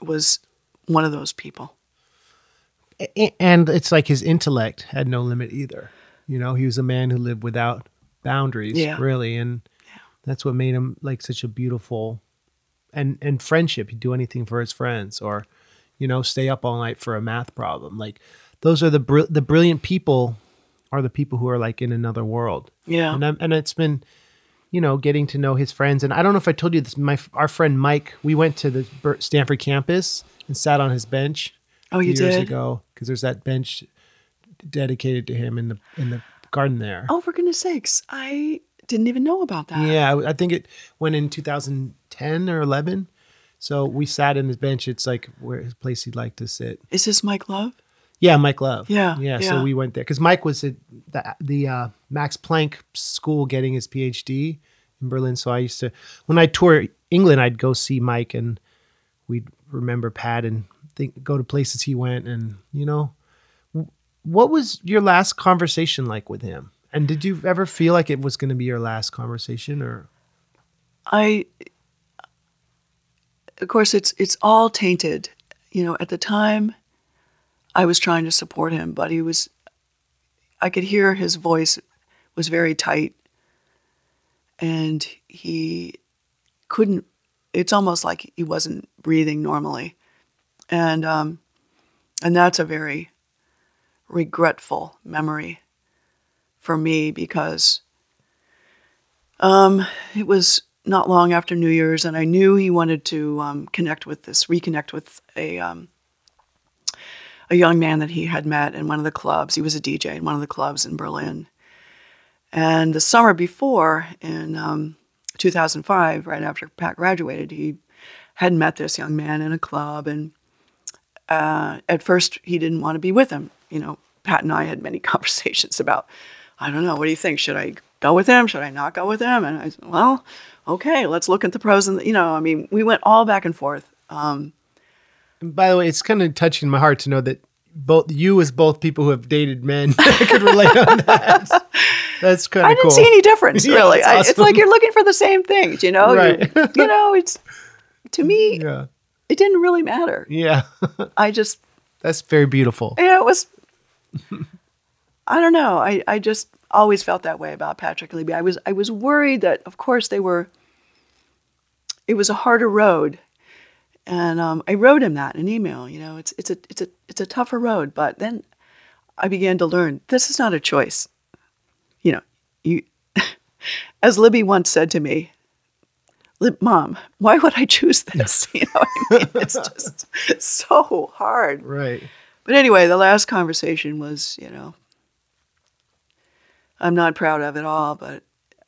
was one of those people. And it's like his intellect had no limit either. You know, he was a man who lived without boundaries, Yeah. really. And yeah. that's what made him like such a beautiful and and friendship. He'd do anything for his friends or, you know, stay up all night for a math problem. Like those are the br- the brilliant people are the people who are like in another world. Yeah. And I'm, and it's been, you know, getting to know his friends. And I don't know if I told you this. My our friend Mike, we went to the Stanford campus and sat on his bench. Oh, a you years did? ago because there's that bench dedicated to him in the in the garden there. Oh, for goodness sakes, I didn't even know about that. Yeah, I, think it went in 2010 or 11. So we sat in his bench. It's like where his place he'd like to sit. Is this Mike Love? Yeah, Mike Love. Yeah, yeah. yeah. So we went there because Mike was at the the uh, Max Planck School getting his PhD in Berlin. So I used to when I tour England, I'd go see Mike and we'd remember Pat and think go to places he went and you know what was your last conversation like with him? And did you ever feel like it was going to be your last conversation or I, of course, it's it's all tainted. You know, at the time, I was trying to support him, but he was. I could hear his voice was very tight, and he couldn't. It's almost like he wasn't breathing normally, and um, and that's a very regretful memory for me because um, it was not long after New Year's, and I knew he wanted to um, connect with this, reconnect with a um, a young man that he had met in one of the clubs. He was a DJ in one of the clubs in Berlin. And the summer before, in um, 2005, right after Pat graduated, he had met this young man in a club, and uh, at first he didn't want to be with him. You know, Pat and I had many [LAUGHS] conversations about, I don't know, what do you think? Should I go with him? Should I not go with him? And I said, well, okay, let's look at the pros and the, you know, I mean, we went all back and forth. Um, And by the way, it's kind of touching my heart to know that both you, as both people who have dated men, [LAUGHS] could relate on that. [LAUGHS] That's kind of I didn't cool. see any difference, [LAUGHS] Yeah, really. that's I, it's like you're looking for the same things, you know? You- Right. You, know, it's to me, yeah. it didn't really matter. Yeah. I just, That's very beautiful. yeah, it was. I don't know. I, I just always felt that way about Patrick and Libby. I was I was worried that, of course, they were. It was a harder road, and um, I wrote him that in an email. You know, it's it's a it's a it's a tougher road. But then, I began to learn this is not a choice. You know, you, [LAUGHS] as Libby once said to me, "Lib, Mom, why would I choose [LAUGHS] this? [LAUGHS] You know, I mean, it's just so hard. Right. But anyway, the last conversation was, you know, I'm not proud of it all, but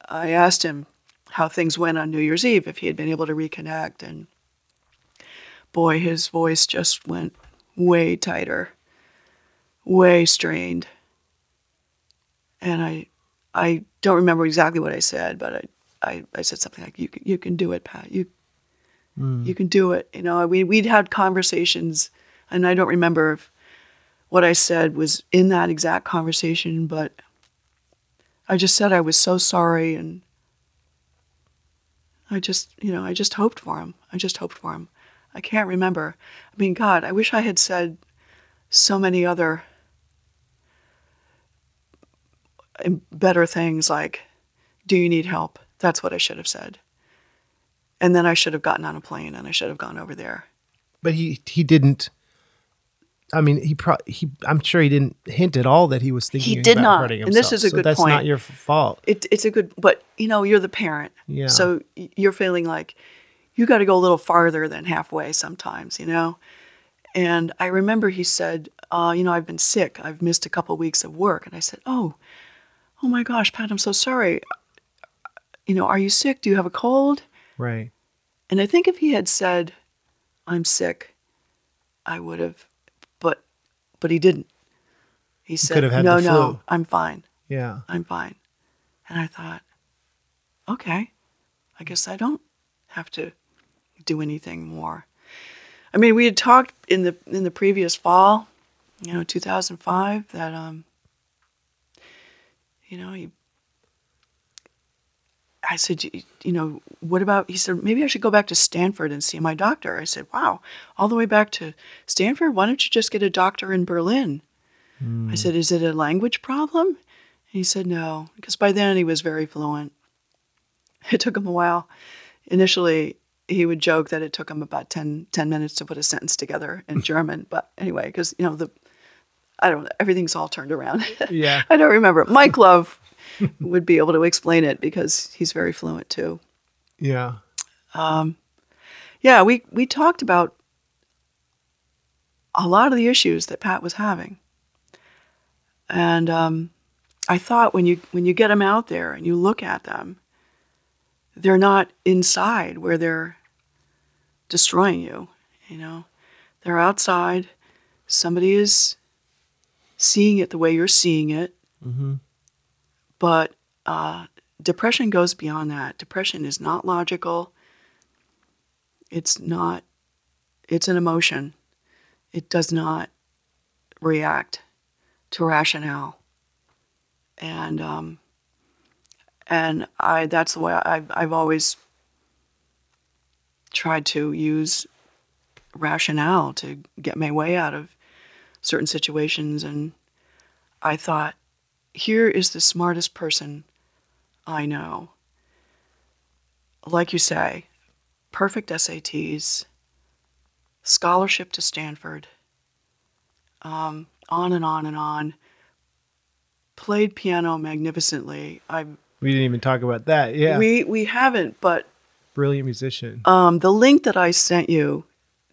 I asked him how things went on New Year's Eve, if he had been able to reconnect. And boy, his voice just went way tighter, way strained. And I, I don't remember exactly what I said, but I, I, I said something like, "You can, you can do it, Pat. You, hmm. you can do it." You know, we we'd had conversations, and I don't remember if what I said was in that exact conversation, but I just said I was so sorry and I just, you know, I just hoped for him. I just hoped for him. I can't remember. I mean, God, I wish I had said so many other better things like, Do you need help? That's what I should have said. And then I should have gotten on a plane and I should have gone over there. But he he didn't. I mean, he pro- he. I'm sure he didn't hint at all that he was thinking. He did about not. hurting And this is a So good that's point. not your fault. it, it's a good but you know you're the parent Yeah. so you're feeling like you got to go a little farther than halfway sometimes you know and i remember he said uh, you know i've been sick i've missed a couple weeks of work and i said oh oh my gosh pat i'm so sorry you know are you sick do you have a cold Right. and i think if he had said i'm sick i would have but he didn't he said could have had no no i'm fine Yeah. I'm fine. And I thought, okay, I guess I don't have to do anything more. I mean, we had talked in the in the previous fall, you know, 2005, that um, you know, he, I said, "You- know, what about? He said, maybe I should go back to Stanford and see my doctor. I said, wow, all the way back to Stanford? Why don't you just get a doctor in Berlin? I hmm. said, is it a language problem? And he said no, because by then he was very fluent. [LAUGHS] It took him a while. Initially, he would joke that it took him about 10, 10 minutes to put a sentence together in [LAUGHS] German. But anyway, because, you know, the, I don't know, everything's all turned around. Yeah. [LAUGHS] I don't remember. Mike Love [LAUGHS] would be able to explain it because he's very fluent too. Yeah. Yeah, we, we talked about a lot of the issues that Pat was having. And um, I thought when you when you get them out there and you look at them, they're not inside where they're destroying you. You know, they're outside. Somebody is seeing it the way you're seeing it. But uh, depression goes beyond that. Depression is not logical. It's not. It's an emotion. It does not react to rationale. And um, and I that's the way I've I've always tried to use rationale to get my way out of certain situations. And I thought, here is the smartest person I know. Like you say, perfect SATs, scholarship to Stanford, um, on and on and on. Played piano magnificently. I We didn't even talk about that. Yeah. we we haven't, but Brilliant musician. um, the link that I sent you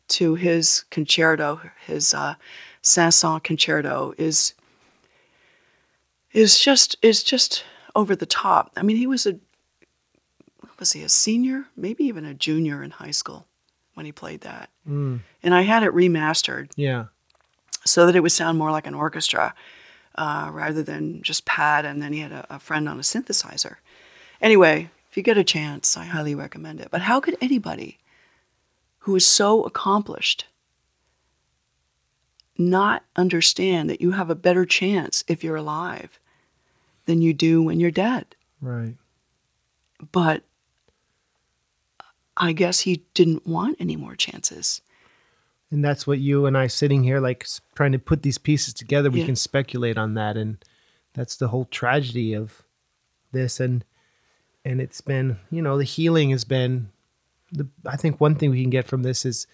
to his concerto, his uh, Saint-Saëns concerto, is is just is just over the top. I mean, he was a was he a senior, maybe even a junior in high school when he played that, Mm. and I had it remastered Yeah. so that it would sound more like an orchestra uh, rather than just pad. And then he had a, a friend on a synthesizer. Anyway, if you get a chance, I highly recommend it. But how could anybody who is so accomplished not understand that you have a better chance if you're alive? Than you do when you're dead. Right. But I guess he didn't want any more chances. And that's what you and I sitting here like trying to put these pieces together. We Yeah. can speculate on that, and that's the whole tragedy of this. And and it's been, you know, the healing has been. The I think one thing we can get from this is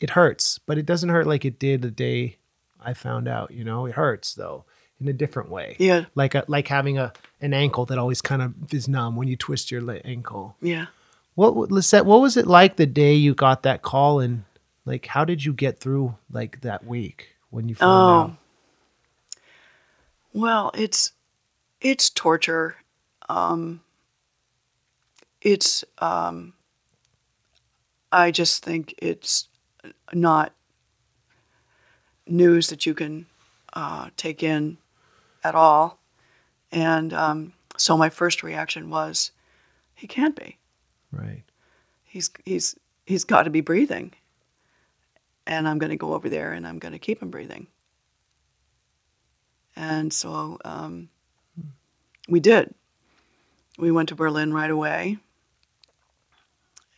it hurts, but it doesn't hurt like it did the day I found out. You know, it hurts though in a different way. Yeah. Like a, like having a an ankle that always kind of is numb when you twist your ankle. Yeah. What Lisette? What was it like the day you got that call, and like how did you get through like that week when you found Oh. out? Well, it's it's torture. Um, it's um, I just think it's not news that you can uh, take in at all. And um, so my first reaction was, he can't be. Right. He's he's he's got to be breathing. And I'm going to go over there and I'm going to keep him breathing. And so um, we did. We went to Berlin right away.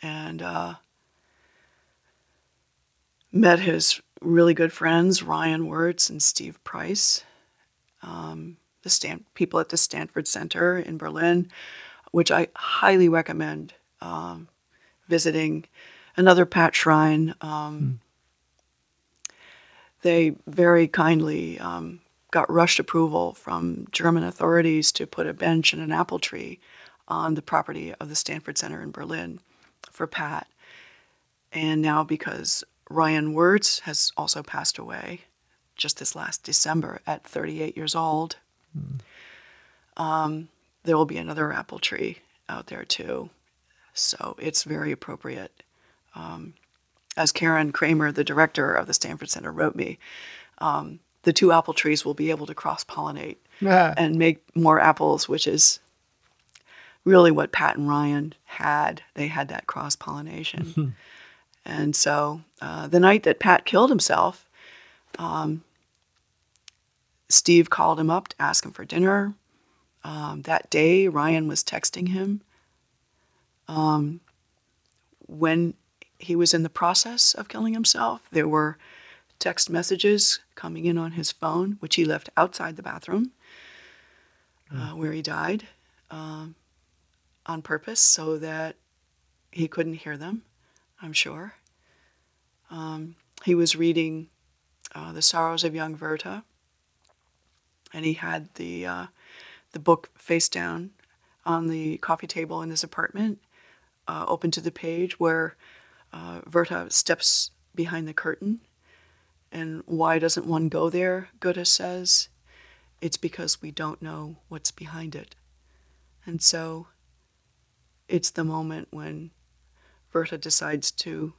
And uh, met his really good friends, Ryan Wirtz and Steve Price, um, the Stan- people at the Stanford Center in Berlin, which I highly recommend um, visiting. Another Pat Shrine. Um, They very kindly um, got rushed approval from German authorities to put a bench and an apple tree on the property of the Stanford Center in Berlin for Pat. And now, because Ryan Wirtz has also passed away just this last December at 38 years old, um, there will be another apple tree out there too. So it's very appropriate. Um, as Karen Kramer, the director of the Stanford Center, wrote me, um, the two apple trees will be able to cross pollinate Ah, and make more apples, which is really what Pat and Ryan had. They had that cross pollination. [LAUGHS] and so uh, the night that Pat killed himself, um, Steve called him up to ask him for dinner. Um, that day, Ryan was texting him. Um, when he was in the process of killing himself, there were text messages coming in on his phone, which he left outside the bathroom uh, where he died um, on purpose so that he couldn't hear them, I'm sure. Um, he was reading uh, The Sorrows of Young Werther, and he had the, uh, the book face down on the coffee table in his apartment, uh, open to the page where uh, Werther steps behind the curtain. And why doesn't one go there? Goethe says, it's because we don't know what's behind it. And so it's the moment when Werther decides to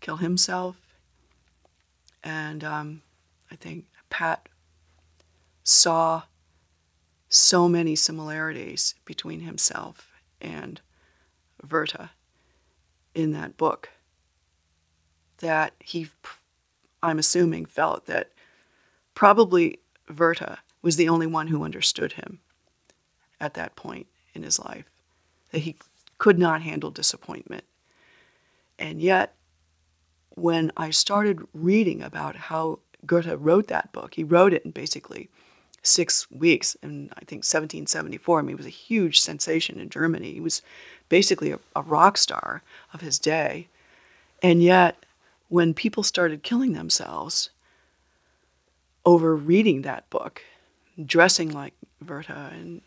kill himself. And um, I think Pat saw so many similarities between himself and Werther in that book that he, I'm assuming, felt that probably Werther was the only one who understood him at that point in his life, that he could not handle disappointment. And yet, when I started reading about how Goethe wrote that book, he wrote it in basically six weeks in, I think, 1774. I mean, it was a huge sensation in Germany. He was basically a, a rock star of his day. And yet, when people started killing themselves over reading that book, dressing like Werther, and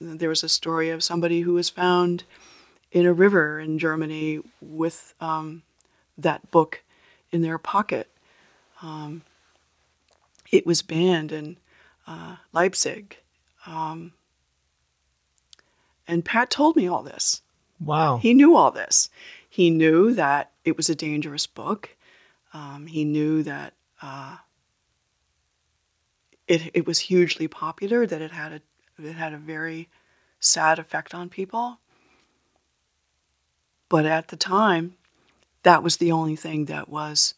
there was a story of somebody who was found in a river in Germany with um, that book in their pocket. Um, it was banned in uh, Leipzig. Um, and Pat told me all this. wow. He knew all this. He knew that it was a dangerous book. Um, he knew that uh, it it was hugely popular. That it had a it had a very sad effect on people. But at the time, that was the only thing that was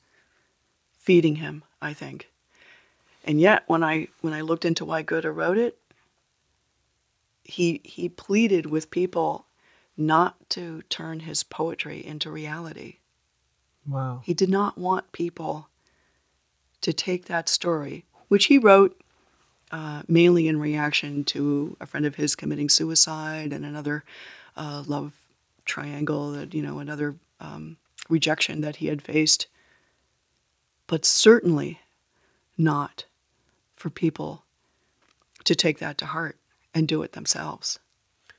feeding him. I think. And yet, when I when I looked into why Goethe wrote it, he he pleaded with people not to turn his poetry into reality. Wow. He did not want people to take that story, which he wrote uh, mainly in reaction to a friend of his committing suicide and another uh, love triangle that you know another um, rejection that he had faced, but certainly not for people to take that to heart and do it themselves.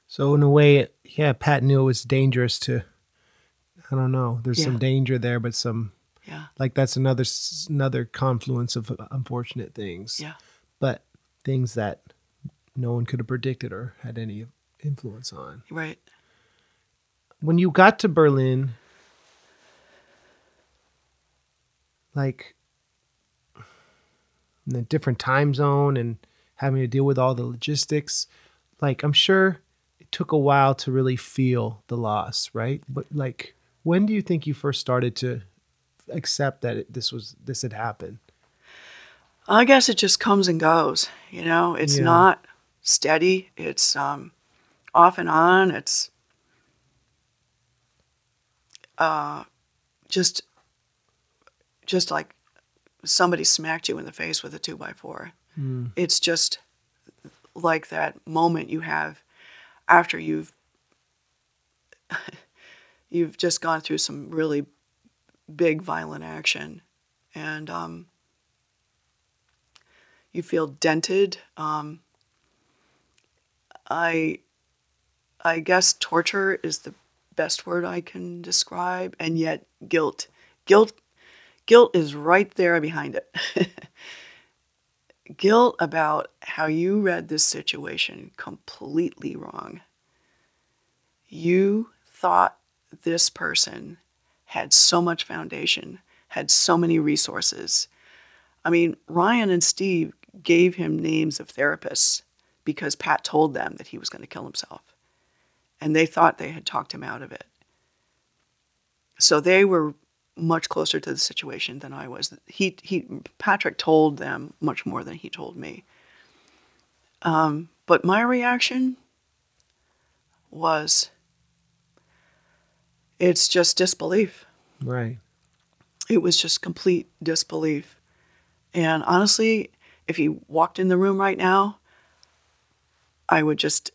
So in a way, yeah, Pat knew it was dangerous to. I don't know. There's Yeah. some danger there, but some Yeah, like that's another another confluence of unfortunate things. yeah, But things that no one could have predicted or had any influence on. right. When you got to Berlin, like in a different time zone and having to deal with all the logistics, like I'm sure it took a while to really feel the loss, right? But like, when do you think you first started to accept that it, this was this had happened? I guess it just comes and goes. You know, it's Yeah. not steady. It's um, off and on. It's uh, just just like somebody smacked you in the face with a two by four. It's just like that moment you have after you've [LAUGHS] you've just gone through some really big violent action, and um, you feel dented. Um, I, I guess torture is the best word I can describe, and yet guilt, guilt, guilt is right there behind it. [LAUGHS] guilt about how you read this situation completely wrong. You thought this person had so much foundation, had so many resources. I mean, Ryan and Steve gave him names of therapists because Pat told them that he was going to kill himself. And they thought they had talked him out of it. So they were much closer to the situation than I was. He, he, Patrick told them much more than he told me. Um, but my reaction was it's just disbelief Right. it was just complete disbelief. And honestly, if he walked in the room right now, I would just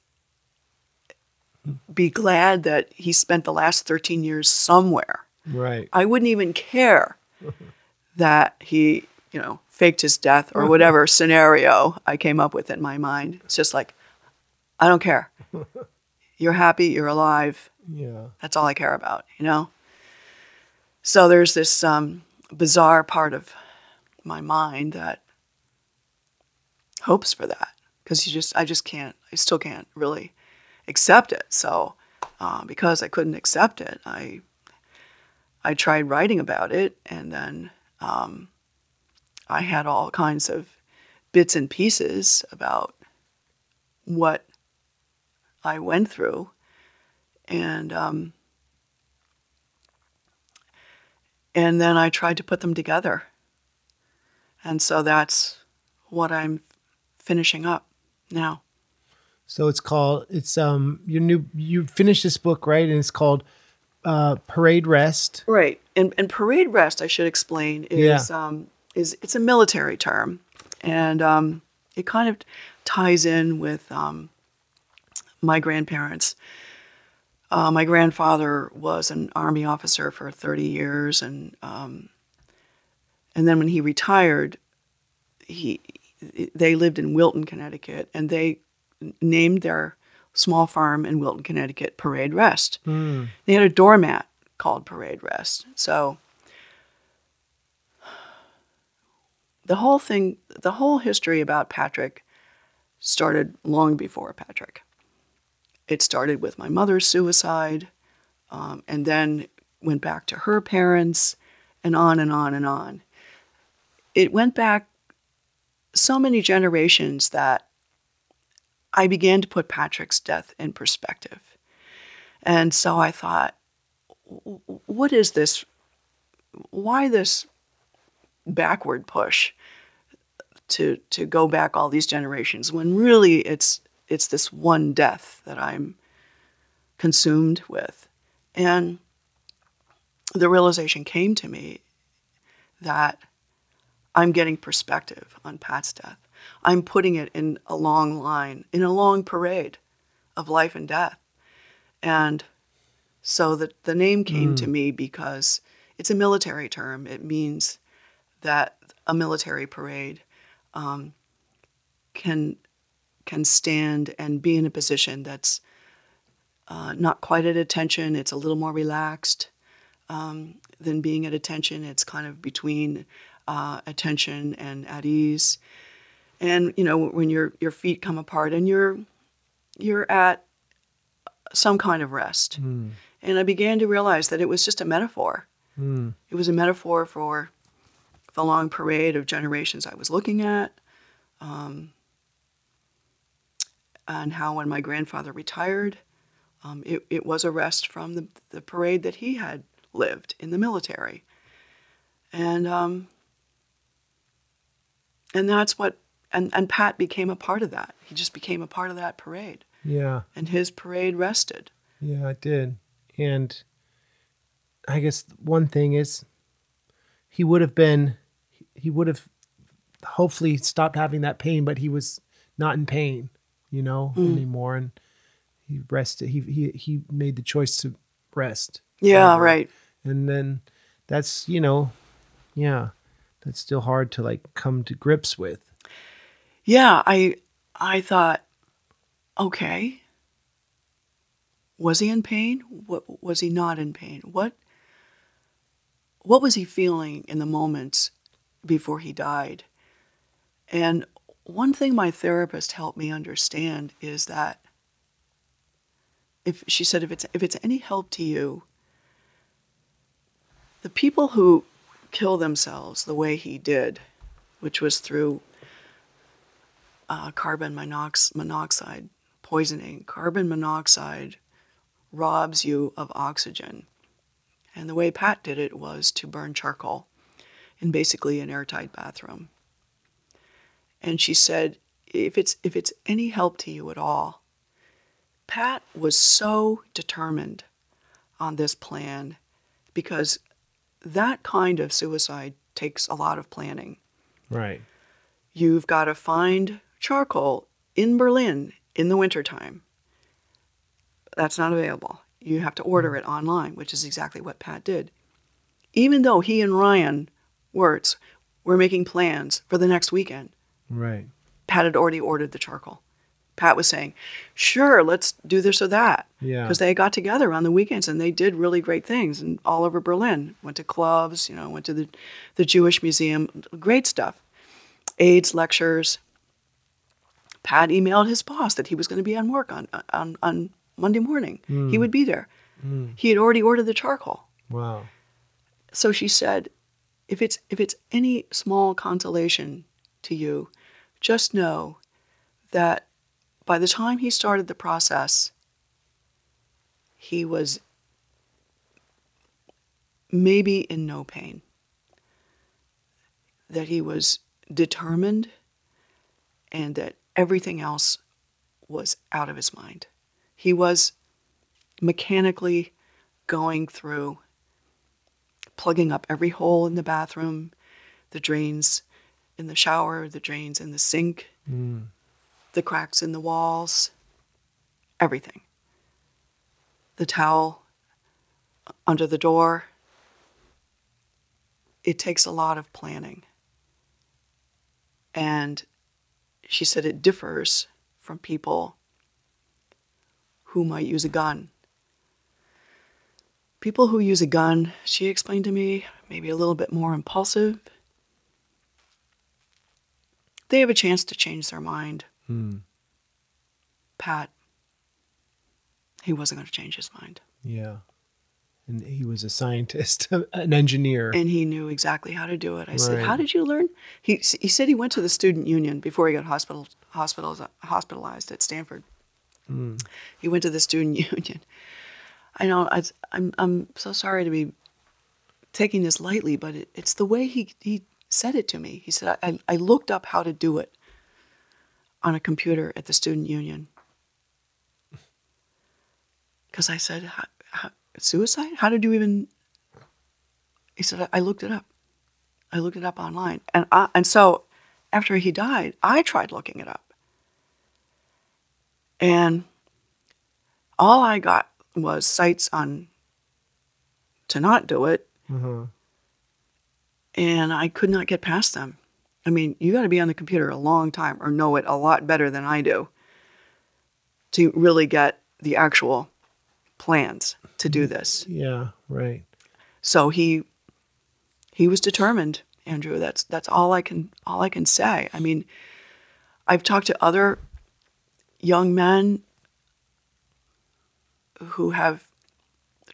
be glad that he spent the last 13 years somewhere. Right. I wouldn't even care [LAUGHS] that he, you know, faked his death or whatever [LAUGHS] scenario I came up with in my mind. It's just like, I don't care. [LAUGHS] You're happy, you're alive. Yeah. That's all I care about, you know? So there's this um, bizarre part of my mind that hopes for that because you just, I just can't, I still can't really accept it. So uh, because I couldn't accept it, I, I tried writing about it and then um, I had all kinds of bits and pieces about what I went through. And um, and then I tried to put them together. And so that's what I'm finishing up now. So it's called it's um your new you finished this book right and it's called uh Parade Rest. Right. And and parade rest, I should explain, is um is it's a military term. And um it kind of ties in with um my grandparents. Uh, my grandfather was an army officer for 30 years, and um, and then when he retired, he they lived in Wilton, Connecticut, and they named their small farm in Wilton, Connecticut, Parade Rest. They had a doormat called Parade Rest. So the whole thing, the whole history about Patrick started long before Patrick. It started with my mother's suicide, um, and then went back to her parents, and on and on and on. It went back so many generations that I began to put Patrick's death in perspective. And so I thought, what is this? Why this backward push to to go back all these generations when really it's it's this one death that I'm consumed with. And the realization came to me that I'm getting perspective on Pat's death. I'm putting it in a long line, in a long parade of life and death. And so the, the name came to me because it's a military term. It means that a military parade um, can can stand and be in a position that's uh, not quite at attention. It's a little more relaxed um, than being at attention. It's kind of between uh, attention and at ease. And you know when your your feet come apart and you're you're at some kind of rest. And I began to realize that it was just a metaphor. It was a metaphor for the long parade of generations I was looking at, um, and how when my grandfather retired, um, it, it was a rest from the, the parade that he had lived in the military. And, um, and that's what, and, and Pat became a part of that. He just became a part of that parade. Yeah. And his parade rested. Yeah, it did. And I guess one thing is he would have been he would have hopefully stopped having that pain, but he was not in pain, you know, mm. anymore. And he rested he he he made the choice to rest. Yeah, over. right. And then that's, you know, yeah. That's still hard to like come to grips with. Yeah, I I thought, okay. Was he in pain? What was he not in pain? What what was he feeling in the moments before he died? And one thing my therapist helped me understand is that if she said if it's if it's any help to you, the people who kill themselves the way he did, which was through uh, carbon monox- monoxide poisoning. Carbon monoxide robs you of oxygen. And the way Pat did it was to burn charcoal in basically an airtight bathroom. And she said, if it's, if it's any help to you at all, Pat was so determined on this plan because that kind of suicide takes a lot of planning. Right. You've got to find charcoal in Berlin in the wintertime. That's not available. You have to order hmm. it online, which is exactly what Pat did. Even though he and Ryan Wirtz were making plans for the next weekend, Right. Pat had already ordered the charcoal. Pat was saying, sure, let's do this or that. Yeah. Because they got together on the weekends and they did really great things and all over Berlin. Went to clubs, you know, went to the, the Jewish Museum, great stuff. AIDS lectures. Pat emailed his boss that he was going to be on work on, on, on Monday morning. He hmm. would be there. Hmm. He had already ordered the charcoal. Wow. So she said, if it's if it's any small consolation to you, just know that by the time he started the process, he was maybe in no pain. That he was determined and that everything else was out of his mind. He was mechanically going through plugging up every hole in the bathroom, the drains in the shower, the drains in the sink, mm. the cracks in the walls, everything. The towel under the door. It takes a lot of planning. And she said it differs from people who might use a gun. People who use a gun, she explained to me, maybe a little bit more impulsive. They have a chance to change their mind. Hmm. Pat, he wasn't going to change his mind. Yeah. And he was a scientist, [LAUGHS] an engineer. And he knew exactly how to do it. I said, How did you learn? He, he said he went to the student union before he got hospital, hospitals, hospitalized at Stanford. Mm. He went to the student [LAUGHS] union. I know I, I'm, I'm so sorry to be taking this lightly, but it, it's the way he, he said it to me. He said, I, I looked up how to do it on a computer at the student union. Because I said, "How- how- suicide? How did you even? He said, I, looked it up. I looked it up online. And, I, and so after he died, I tried looking it up. And all I got was sites on to not do it. Uh-huh. And I could not get past them. I mean, you got to be on the computer a long time or know it a lot better than I do to really get the actual plans to do mm, this. Yeah, right. So he he was determined, Andrew. That's that's all I can all I can say. I mean, I've talked to other young men who have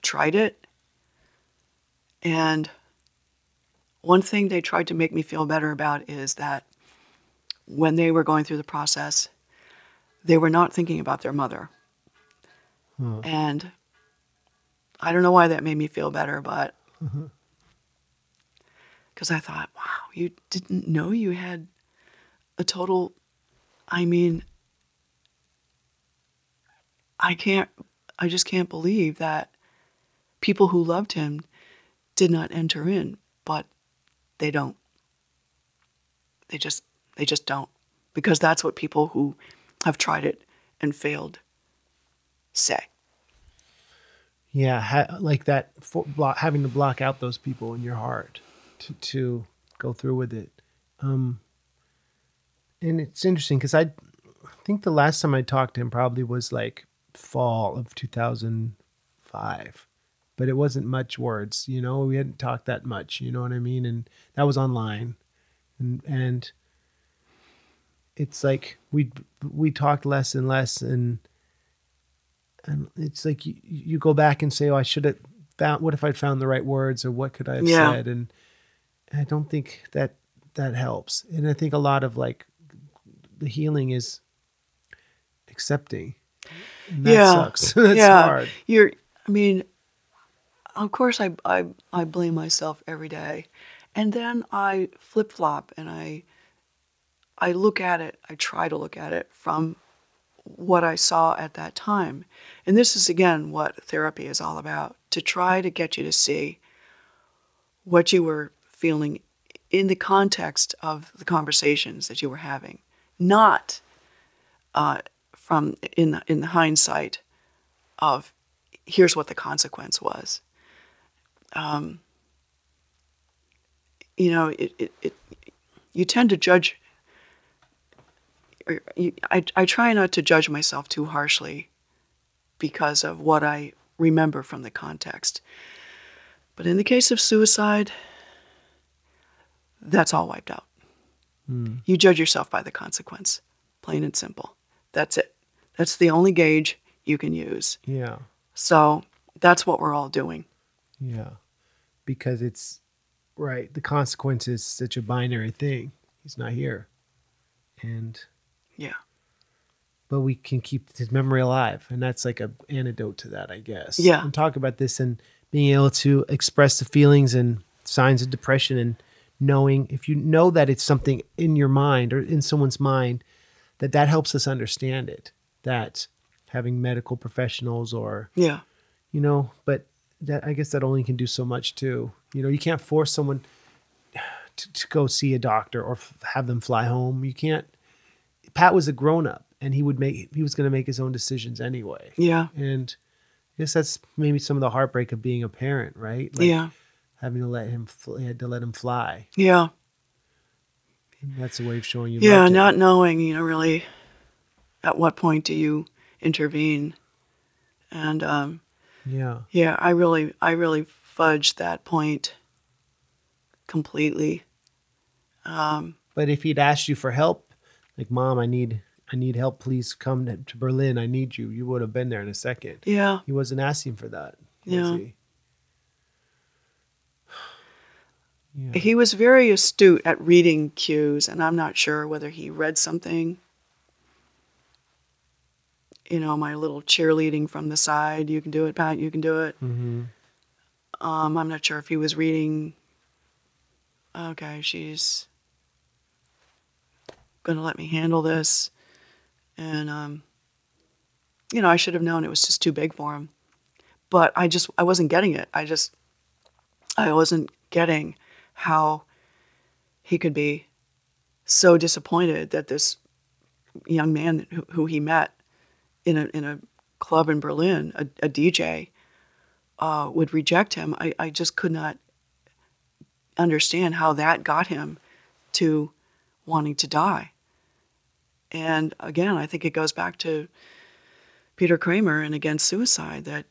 tried it and one thing they tried to make me feel better about is that when they were going through the process, they were not thinking about their mother. And I don't know why that made me feel better, but mm-hmm. because I thought, wow, you didn't know you had a total. I mean, I can't, I just can't believe that people who loved him did not enter in, but they don't. They just, they just don't. Because that's what people who have tried it and failed say. Yeah, ha- like that, fo- blo- having to block out those people in your heart to, to go through with it. Um, and it's interesting because I think the last time I talked to him probably was like fall of 2005, but it wasn't much words, you know, we hadn't talked that much, you know what I mean? And that was online. And, and it's like we, we talked less and less and, and it's like you, you go back and say, "Oh, I should have found. What if I'd found the right words, or what could I have Yeah. said?" And I don't think that that helps. And I think a lot of like the healing is accepting. That Yeah. sucks. [LAUGHS] That's yeah. hard. You're, I mean, of course, I, I, I blame myself every day. And then I flip flop and I, I look at it, I try to look at it from what I saw at that time. And this is, again, what therapy is all about to try to get you to see what you were feeling in the context of the conversations that you were having, not uh, from in the, in the hindsight of here's what the consequence was. Um, you know, it, it, it you tend to judge. I, I try not to judge myself too harshly because of what I remember from the context. But in the case of suicide, that's all wiped out. Hmm. You judge yourself by the consequence, plain and simple. That's it. That's the only gauge you can use. Yeah, So that's what we're all doing. yeah, because it's right. The consequence is such a binary thing. He's not here, and Yeah. but we can keep his memory alive and that's like a antidote to that i guess Yeah. and talk about this and being able to express the feelings and signs of depression and knowing if you know that it's something in your mind or in someone's mind that that helps us understand it that having medical professionals or Yeah. you know but that i guess that only can do so much too you know you can't force someone [SIGHS] to, to go see a doctor or f- have them fly home you can't pat was a grown-up and he would make he was going to make his own decisions anyway Yeah. and i guess that's maybe some of the heartbreak of being a parent right Like yeah. having to let him fl- had to let him fly Yeah. And that's a way of showing you Yeah. Not knowing, you know, really at what point do you intervene. And um, yeah yeah, I really, I really fudged that point completely. but if he'd asked you for help like mom i need i need help please come to- to berlin i need you you would have been there in a second Yeah. He wasn't asking for that. Was Yeah. He? [SIGHS] yeah. He was very astute at reading cues, and I'm not sure whether he read something. You know, my little cheerleading from the side. You can do it, Pat. You can do it. hmm Um, I'm not sure if he was reading. Okay, she's gonna let me handle this, and um, you know, I should have known it was just too big for him. but I just I wasn't getting it. I just I wasn't getting how he could be so disappointed that this young man who, who he met in a in a club in Berlin, a, a DJ, uh, would reject him. I, I just could not understand how that got him to wanting to die. And again, I think it goes back to Peter Kramer and against suicide that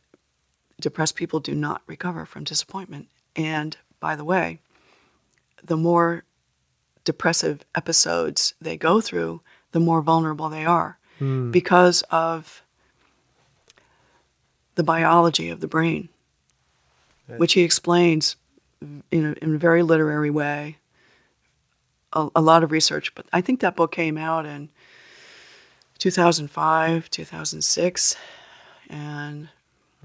depressed people do not recover from disappointment. And by the way, the more depressive episodes they go through, the more vulnerable they are Hmm. because of the biology of the brain, which he explains in a, in a very literary way. A, a lot of research, but I think that book came out in 2005, 2006, and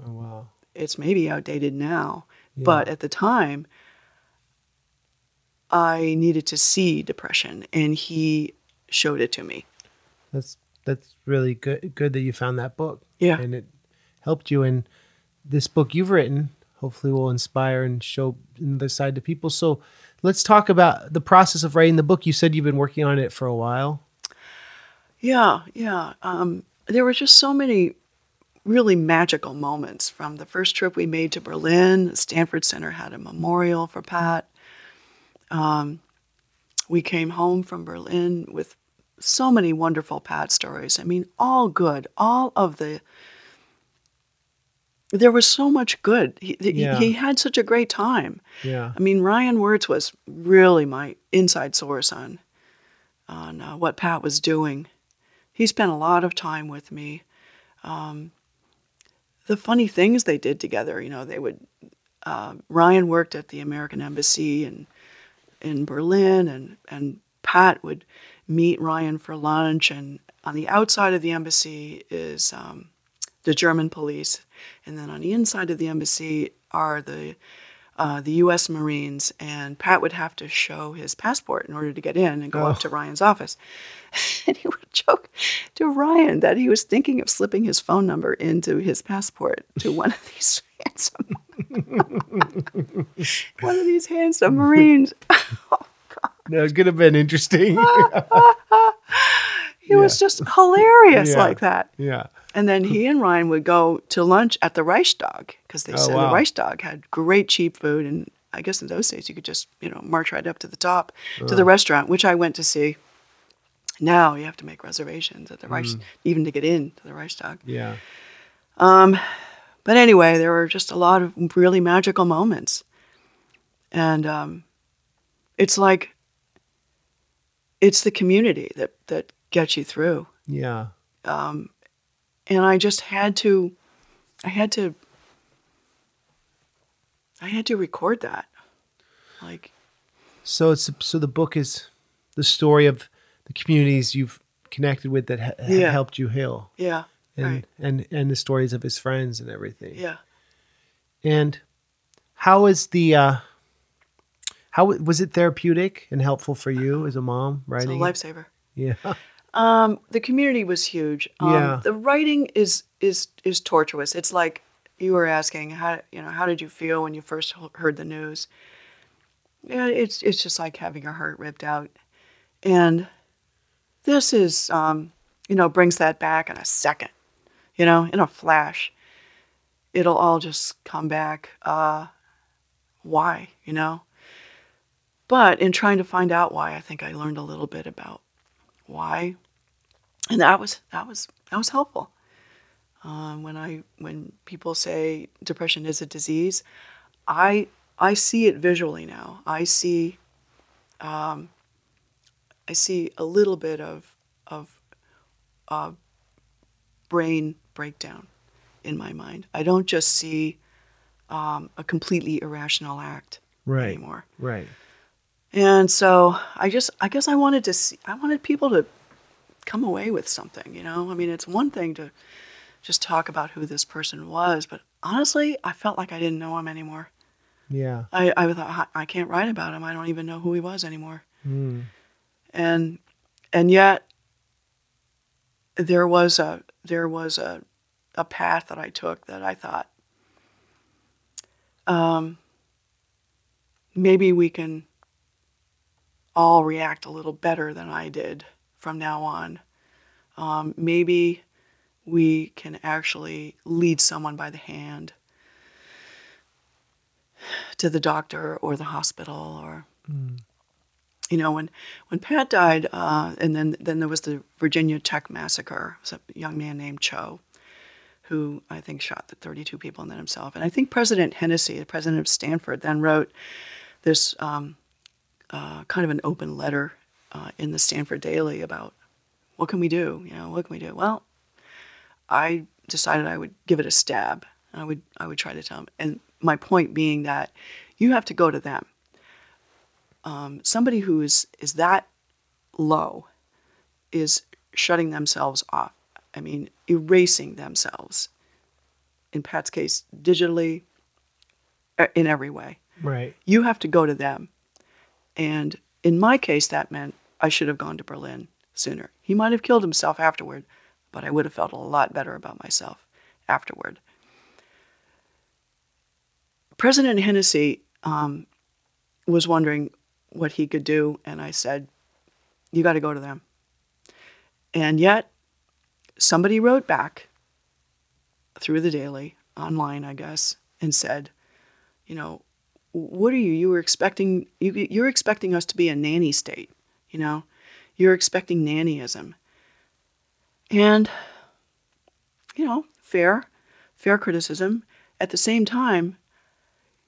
Oh wow. it's maybe outdated now. But at the time, I needed to see depression, and he showed it to me. That's that's really good. Good that you found that book. Yeah. and it helped you. And this book you've written hopefully will inspire and show another side to people. So let's talk about the process of writing the book. You said you've been working on it for a while. Yeah, yeah. Um, there were just so many really magical moments from the first trip we made to Berlin. The Stanford Center had a memorial for Pat. Um, we came home from Berlin with so many wonderful Pat stories. I mean, all good. All of the. There was so much good. He, he- he had such a great time. Yeah. I mean, Ryan Wirtz was really my inside source on on uh, what Pat was doing. He spent a lot of time with me. Um, the funny things they did together, you know, they would. Uh, Ryan worked at the American Embassy in in Berlin, and and Pat would meet Ryan for lunch. And on the outside of the embassy is um, the German police, and then on the inside of the embassy are the uh, the U.S. Marines, and Pat would have to show his passport in order to get in and go up Oh. to Ryan's office. [LAUGHS] and he would joke to Ryan that he was thinking of slipping his phone number into his passport to one of these [LAUGHS] handsome, [LAUGHS] one of these handsome Marines. oh, No, it could have been interesting. He was just hilarious Yeah. like that. yeah. And then he and Ryan would go to lunch at the Reichstag because they Oh, said wow. the Reichstag had great cheap food. And I guess in those days you could just, you know, march right up to the top to the restaurant, which I went to see. Now you have to make reservations at the Reich, Mm. even to get in to the Reichstag. Yeah. But anyway, there were just a lot of really magical moments. And um, it's like, it's the community that, that gets you through. Yeah. and I just had to, I had to, I had to record that. Like, So it's so the book is the story of the communities you've connected with that ha- Yeah. helped you heal, yeah, and right, and and the stories of his friends and everything. yeah. And how is the uh how was it therapeutic and helpful for you as a mom right? It's a lifesaver. Yeah. [LAUGHS] Um, the community was huge. Um, Yeah. The writing is is is tortuous. It's like you were asking how you know how did you feel when you first heard the news? Yeah, it's it's just like having your heart ripped out, and this is um, you know brings that back in a second, you know, in a flash. It'll all just come back. Uh, why, you know? But in trying to find out why, I think I learned a little bit about why and that was that was that was helpful um, when i when people say depression is a disease i i see it visually now i see um, i see a little bit of of uh, brain breakdown in my mind i don't just see um, a completely irrational act Right. anymore Right. and so I just, I guess I wanted to see, I wanted people to come away with something, you know? I mean, it's one thing to just talk about who this person was, but honestly, I felt like I didn't know him anymore. Yeah. I, I thought, I can't write about him. I don't even know who he was anymore. Mm. And, and yet there was a, there was a, a path that I took that I thought um, maybe we can all react a little better than I did from now on. Um, maybe we can actually lead someone by the hand to the doctor or the hospital or you know when when pat died uh, and then then there was the virginia tech massacre it was a young man named cho who i think shot the 32 people and then himself and i think president hennessy the president of stanford then wrote this um, uh, kind of an open letter uh, in the stanford daily about what can we do you know what can we do well i decided i would give it a stab i would i would try to tell them and my point being that you have to go to them um, somebody who is is that low is shutting themselves off. I mean, erasing themselves. In Pat's case, digitally, uh, in every way. Right. You have to go to them. And in my case, that meant I should have gone to Berlin sooner. He might have killed himself afterward, but I would have felt a lot better about myself afterward. President Hennessy um, was wondering what he could do, and I said, You got to go to them. And yet, somebody wrote back through the daily, online, I guess, and said, You know, what are you? You were expecting you, you're expecting us to be a nanny state, you know, you're expecting nannyism, and you know, fair, fair criticism. At the same time,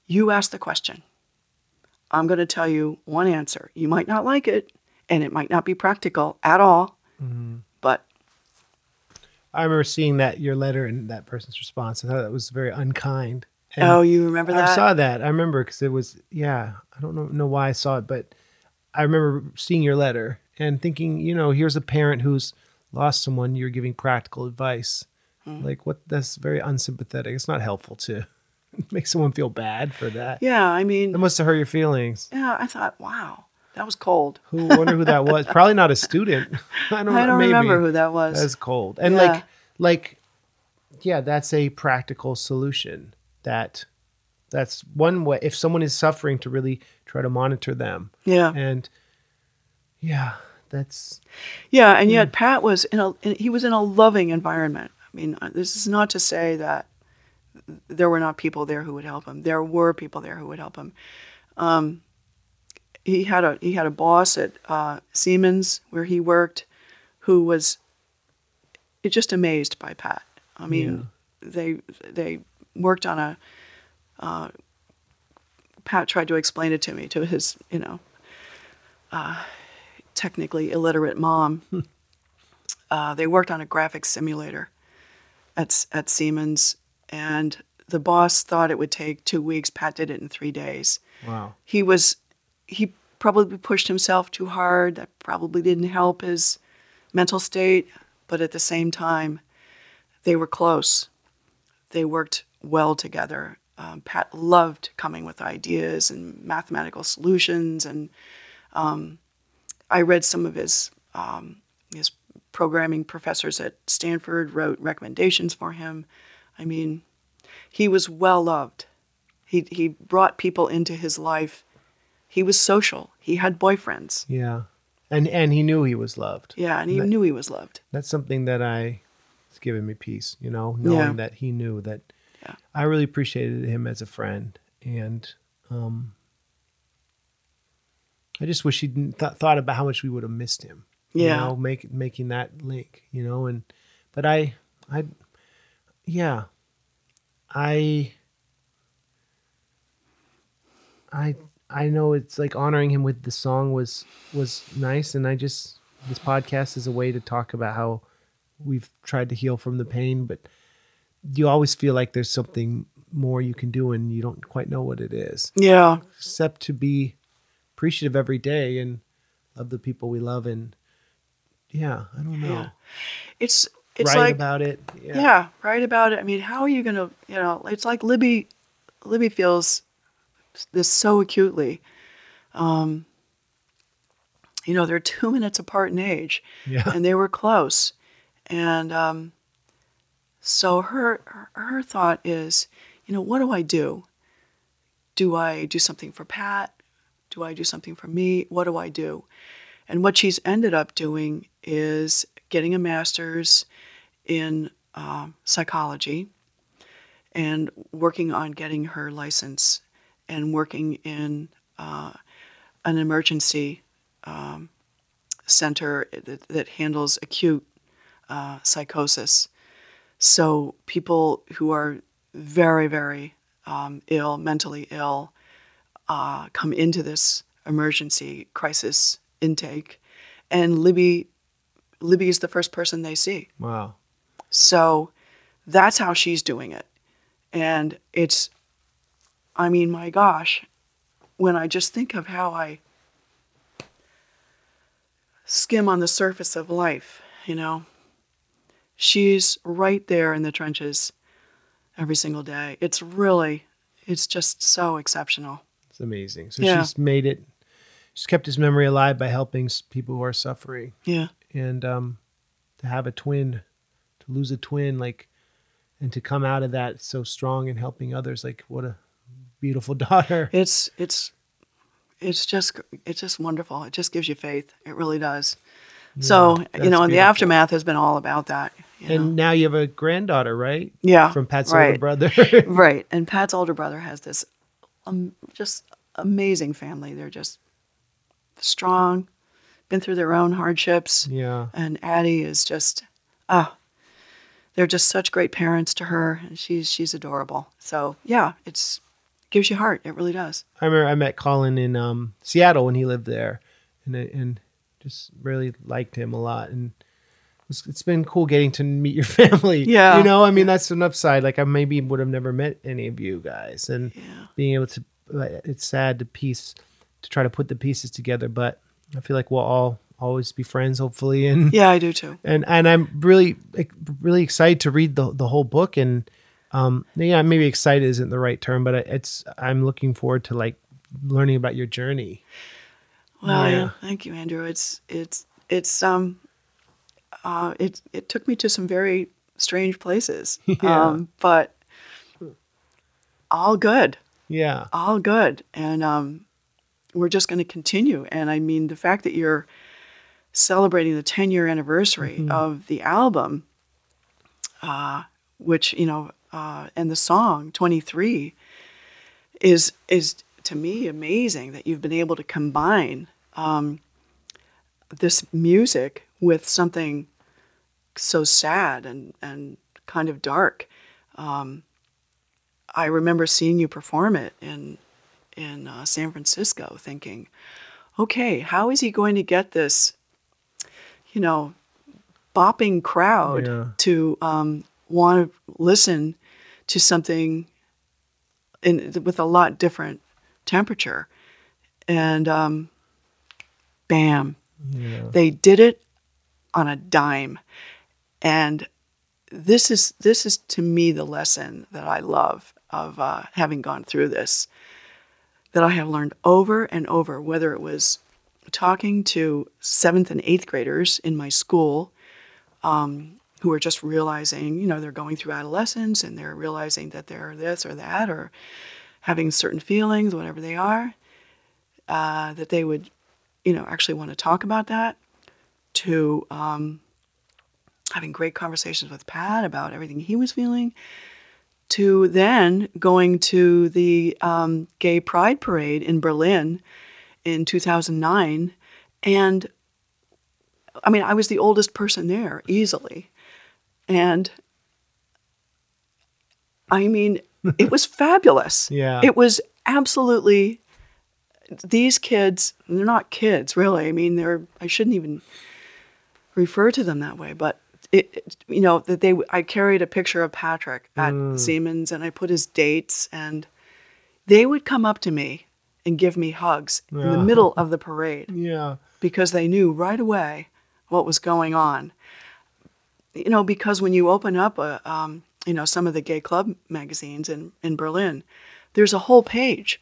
you ask the question. I'm going to tell you one answer. You might not like it, and it might not be practical at all, mm-hmm. but I remember seeing that your letter and that person's response. I thought that was very unkind. And oh, you remember that? I saw that. I remember because it was yeah. I don't know know why I saw it, but I remember seeing your letter and thinking, you know, here's a parent who's lost someone. You're giving practical advice. Hmm. Like what? That's very unsympathetic. It's not helpful to [LAUGHS] make someone feel bad for that. Yeah, I mean, That must have hurt your feelings. yeah, I thought, wow, that was cold. Who wonder who that was? [LAUGHS] Probably not a student. [LAUGHS] I don't. I don't maybe. remember who that was. That's cold. And Yeah. like like yeah, that's a practical solution. That that's one way if someone is suffering to really try to monitor them. yeah, And yeah, that's yeah, and yet Pat was in a in, he was in a loving environment. I mean, uh, this is not to say that there were not people there who would help him. There were people there who would help him. Um, he had a he had a boss at uh, Siemens where he worked, who was just amazed by Pat. I mean, they they worked on a. Uh, Pat tried to explain it to me to his you know, uh, technically illiterate mom. [LAUGHS] uh, they worked on a graphics simulator at at Siemens, and the boss thought it would take two weeks. Pat did it in three days wow. he was he probably pushed himself too hard that probably didn't help his mental state but at the same time they were close they worked well together um, pat loved coming with ideas and mathematical solutions and um, i read some of his um, his programming professors at stanford wrote recommendations for him i mean he was well loved he, he brought people into his life. He was social. He had boyfriends. Yeah. And and he knew he was loved. Yeah, and he That- knew he was loved. That's something that I it's given me peace, you know, knowing Yeah. that he knew that Yeah. I really appreciated him as a friend and um I just wish he th- thought about how much we would have missed him. You Yeah. know, make, making that link, you know, and but I I yeah. I I I know it's like honoring him with the song was was nice and I just this podcast is a way to talk about how we've tried to heal from the pain but you always feel like there's something more you can do and you don't quite know what it is Yeah, except to be appreciative every day and love the people we love and yeah I don't know Yeah. it's it's write like about it yeah. write about it. I mean, how are you gonna you know? It's like Libby. Libby feels this so acutely. Um, you know, they're two minutes apart in age, yeah and they were close, and um, so her, her thought is, you know, what do I do? do I do something for Pat? Do I do something for me? What do I do? And what she's ended up doing is getting a master's in uh, psychology and working on getting her license and working in uh, an emergency um, center that, that, handles acute uh, psychosis. So people who are very, very um, ill, mentally ill, uh, come into this emergency crisis intake, and Libby, Libby is the first person they see. Wow. So that's how she's doing it, and it's, I mean, my gosh, when I just think of how I skim on the surface of life, you know, she's right there in the trenches every single day. It's really, it's just so exceptional. It's amazing. So yeah. she's made it, she's kept his memory alive by helping people who are suffering. Yeah. And um, to have a twin, to lose a twin, like, and to come out of that so strong and helping others, like, what a beautiful [LAUGHS] daughter. It's, it's, it's just, it's just wonderful. It just gives you faith. It really does. Yeah, so, you know, and beautiful. the aftermath has been all about that. You and know? now you have a granddaughter, right? Yeah. From Pat's right. older brother. [LAUGHS] [LAUGHS] right. And Pat's older brother has this um, just amazing family. They're just strong, been through their own hardships. Yeah. And Addie is just, ah, oh, they're just such great parents to her. And she's, she's adorable. So, yeah, it's, gives you heart. It really does. I remember I met Colin in um, Seattle when he lived there and, and just really liked him a lot. And, it's, it's been cool getting to meet your [LAUGHS] family. Yeah. You know, I mean, that's an upside. Like I maybe would have never met any of you guys and yeah. being able to, it's sad to piece, to try to put the pieces together, but I feel like we'll all always be friends, hopefully. And yeah, I do too. And, and I'm really, like, really excited to read the, the whole book. And, um, yeah, maybe excited isn't the right term, but it's, I'm looking forward to like learning about your journey. Well, yeah. yeah. Thank you, Andrew. It's, it's, it's, um, uh, it it took me to some very strange places. [LAUGHS] Yeah. Um, but all good. Yeah. All good. And um, we're just going to continue. And I mean, the fact that you're celebrating the 10 year anniversary mm-hmm. of the album, uh, which, you know, uh, and the song 23 is, is to me amazing that you've been able to combine um, this music with something so sad and, and kind of dark. Um, I remember seeing you perform it in in uh, San Francisco, thinking, okay, how is he going to get this, you know, bopping crowd yeah. to um, want to listen to something in with a lot different temperature, and um, bam, yeah. they did it on a dime. And this is this is to me the lesson that I love of uh, having gone through this. That I have learned over and over, whether it was talking to seventh and eighth graders in my school um, who are just realizing, you know, they're going through adolescence and they're realizing that they're this or that or having certain feelings, whatever they are, uh, that they would, you know, actually want to talk about that to um, having great conversations with Pat about everything he was feeling, to then going to the um, Gay Pride Parade in Berlin in 2009. And I mean, I was the oldest person there easily. And I mean, [LAUGHS] it was fabulous. Yeah. It was absolutely these kids, they're not kids really. I mean, they're I shouldn't even refer to them that way, but it, you know that they I carried a picture of Patrick at mm. Siemens and I put his dates and they would come up to me and give me hugs yeah. in the middle of the parade. Yeah. Because they knew right away what was going on. You know, because when you open up a um, you know some of the gay club magazines in in Berlin, there's a whole page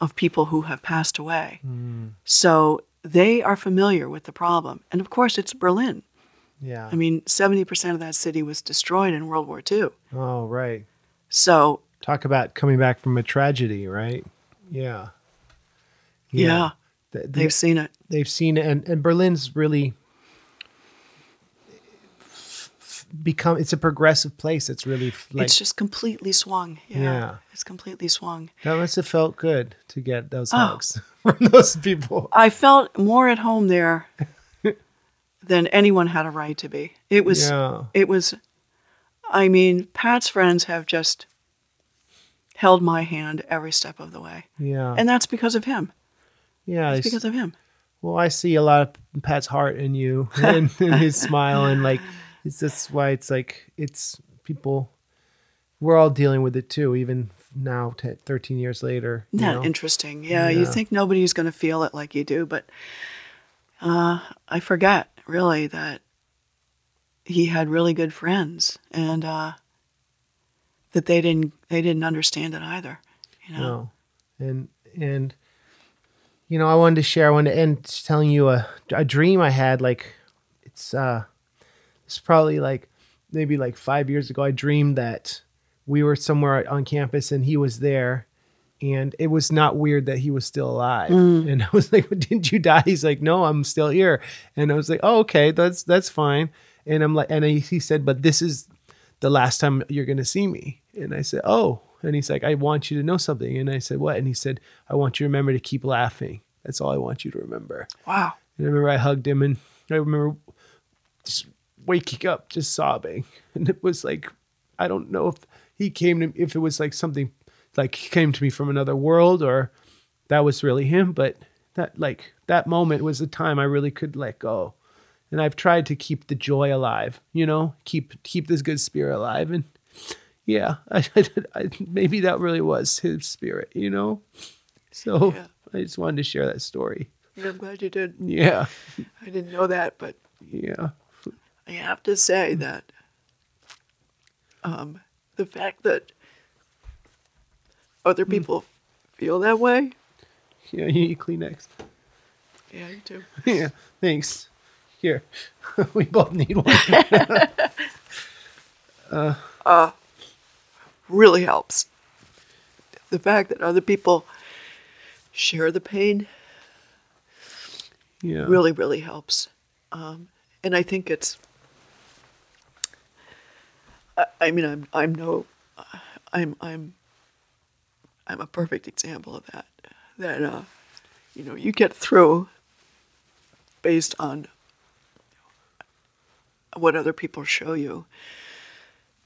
of people who have passed away. Mm. So they are familiar with the problem. And of course, it's Berlin. Yeah. I mean, 70% of that city was destroyed in World War II. Oh, right. So talk about coming back from a tragedy, right? Yeah. Yeah. They've They've, seen it. they've seen it, and, and Berlin's really f- f- become, it's a progressive place. It's really like, it's just completely swung. Yeah. Yeah. It's completely swung. that must have felt good to get those Oh. hugs [LAUGHS] from those people. I felt more at home there [LAUGHS] than anyone had a right to be. It was Yeah. it was I mean, Pat's friends have just held my hand every step of the way. Yeah. And that's because of him. yeah. It's because of him. Well, I see a lot of Pat's heart in you [LAUGHS] and, and his smile, and like it's that's why it's like it's people. We're all dealing with it too, even now, t- thirteen years later. Isn't know? interesting? Yeah, you think nobody's going to feel it like you do, but uh, I forget really that he had really good friends and uh, that they didn't they didn't understand it either. You know, No, and and you know, I wanted to share. I wanted to end telling you a a dream I had. Like it's uh, it's probably like maybe like five years ago. I dreamed that we were somewhere on campus and he was there. And it was not weird that he was still alive. Mm. And I was [LAUGHS] like, "Didn't you die?" He's like, "No, I'm still here." And I was like, "Oh, okay, that's that's fine." And I'm like, and he, he said, "But this is the last time you're going to see me. And I said, Oh. And he's like, I want you to know something. And I said, What? And he said, I want you to remember to keep laughing. That's all I want you to remember. wow. And I remember I hugged him and I remember just waking up, just sobbing. [LAUGHS] And it was like, I don't know if he came to me, if it was like something like he came to me from another world or that was really him. But that like that moment was the time I really could let go. And I've tried to keep the joy alive, you know, keep keep this good spirit alive. And yeah, [LAUGHS] I, I, maybe that really was his spirit, you know. So Yeah. I just wanted to share that story. Yeah, I'm glad you did. Yeah, I didn't know that, but yeah, I have to say that um, the fact that other people feel that way, yeah. You need Kleenex. yeah, you too. [LAUGHS] Yeah, thanks. Here, [LAUGHS] we both need one. [LAUGHS] really helps. The fact that other people share the pain Yeah, really, really helps. Um, and I think it's. I, I mean, I'm I'm no, I'm I'm. I'm a perfect example of that. That uh, you know, you get through based on what other people show you.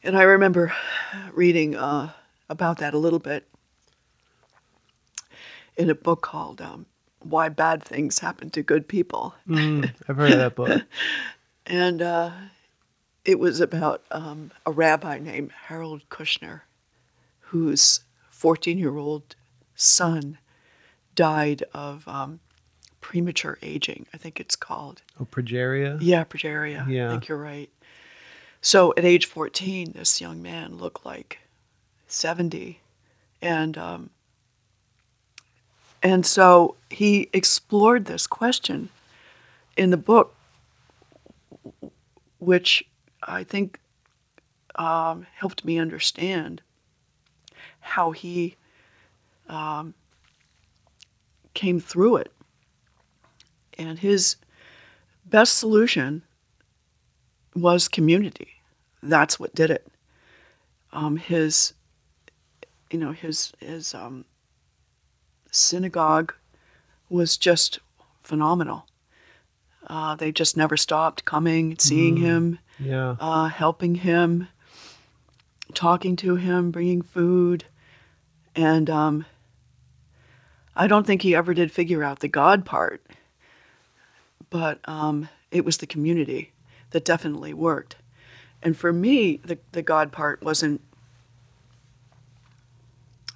And I remember reading uh, about that a little bit in a book called um, "Why Bad Things Happen to Good People," Mm, I've heard of that book. [LAUGHS] and uh, it was about um, a rabbi named Harold Kushner, whose 14-year-old son died of um, premature aging. I think it's called. Oh, progeria. Yeah, progeria. Yeah. I think you're right. So at age 14, this young man looked like 70. And, um, and so he explored this question in the book, which I think um, helped me understand how he um, came through it. And his best solution was community. That's what did it. Um, his, you know, his his um, synagogue was just phenomenal. Uh, they just never stopped coming, seeing him, Yeah, uh, helping him, talking to him, bringing food, and um, I don't think he ever did figure out the God part, but um, it was the community that definitely worked. And for me, the, the God part wasn't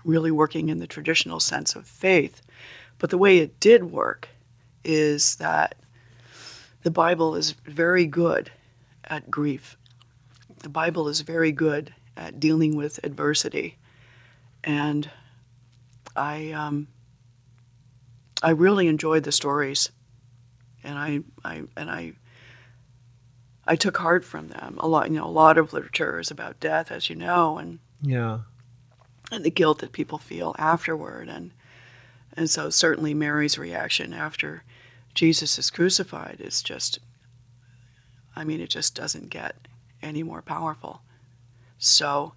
really working in the traditional sense of faith, but the way it did work is that the Bible is very good at grief. The Bible is very good at dealing with adversity, and I um, I really enjoyed the stories, and I, I and I I took heart from them. A lot, you know, a lot of literature is about death, as you know, and yeah, and the guilt that people feel afterward. And, and so, certainly, Mary's reaction after Jesus is crucified is just, I mean, it just doesn't get any more powerful. So,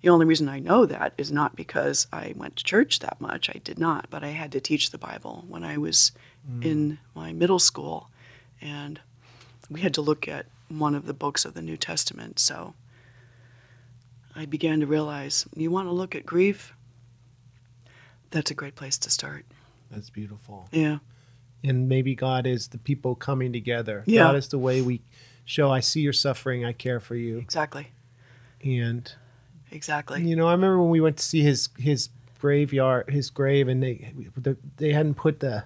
the only reason I know that is not because I went to church that much. I did not, but I had to teach the Bible when I was mm. in my middle school. And we had to look at one of the books of the New Testament. So I began to realize you want to look at grief, that's a great place to start. That's beautiful. Yeah. And maybe God is the people coming together. Yeah. God is the way we show I see your suffering, I care for you. Exactly. And exactly. You know, I remember when we went to see his his graveyard, his grave, and they they hadn't put the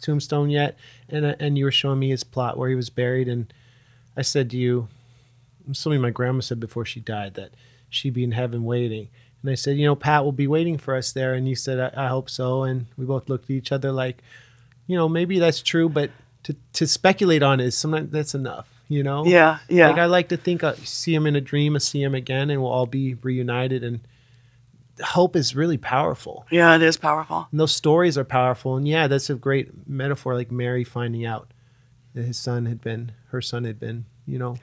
tombstone yet, and uh, and you were showing me his plot where he was buried, and I said to you, something my grandma said before she died that she'd be in heaven waiting. And I said, you know, Pat will be waiting for us there. And you said, I, I hope so. And we both looked at each other like, you know, maybe that's true, but to, to speculate on it, sometimes that's enough, you know? Yeah, yeah. Like I like to think I see him in a dream, I see him again, and we'll all be reunited. And hope is really powerful. Yeah, it is powerful. And those stories are powerful. And yeah, that's a great metaphor, like Mary finding out that his son had been, her son had been, you know.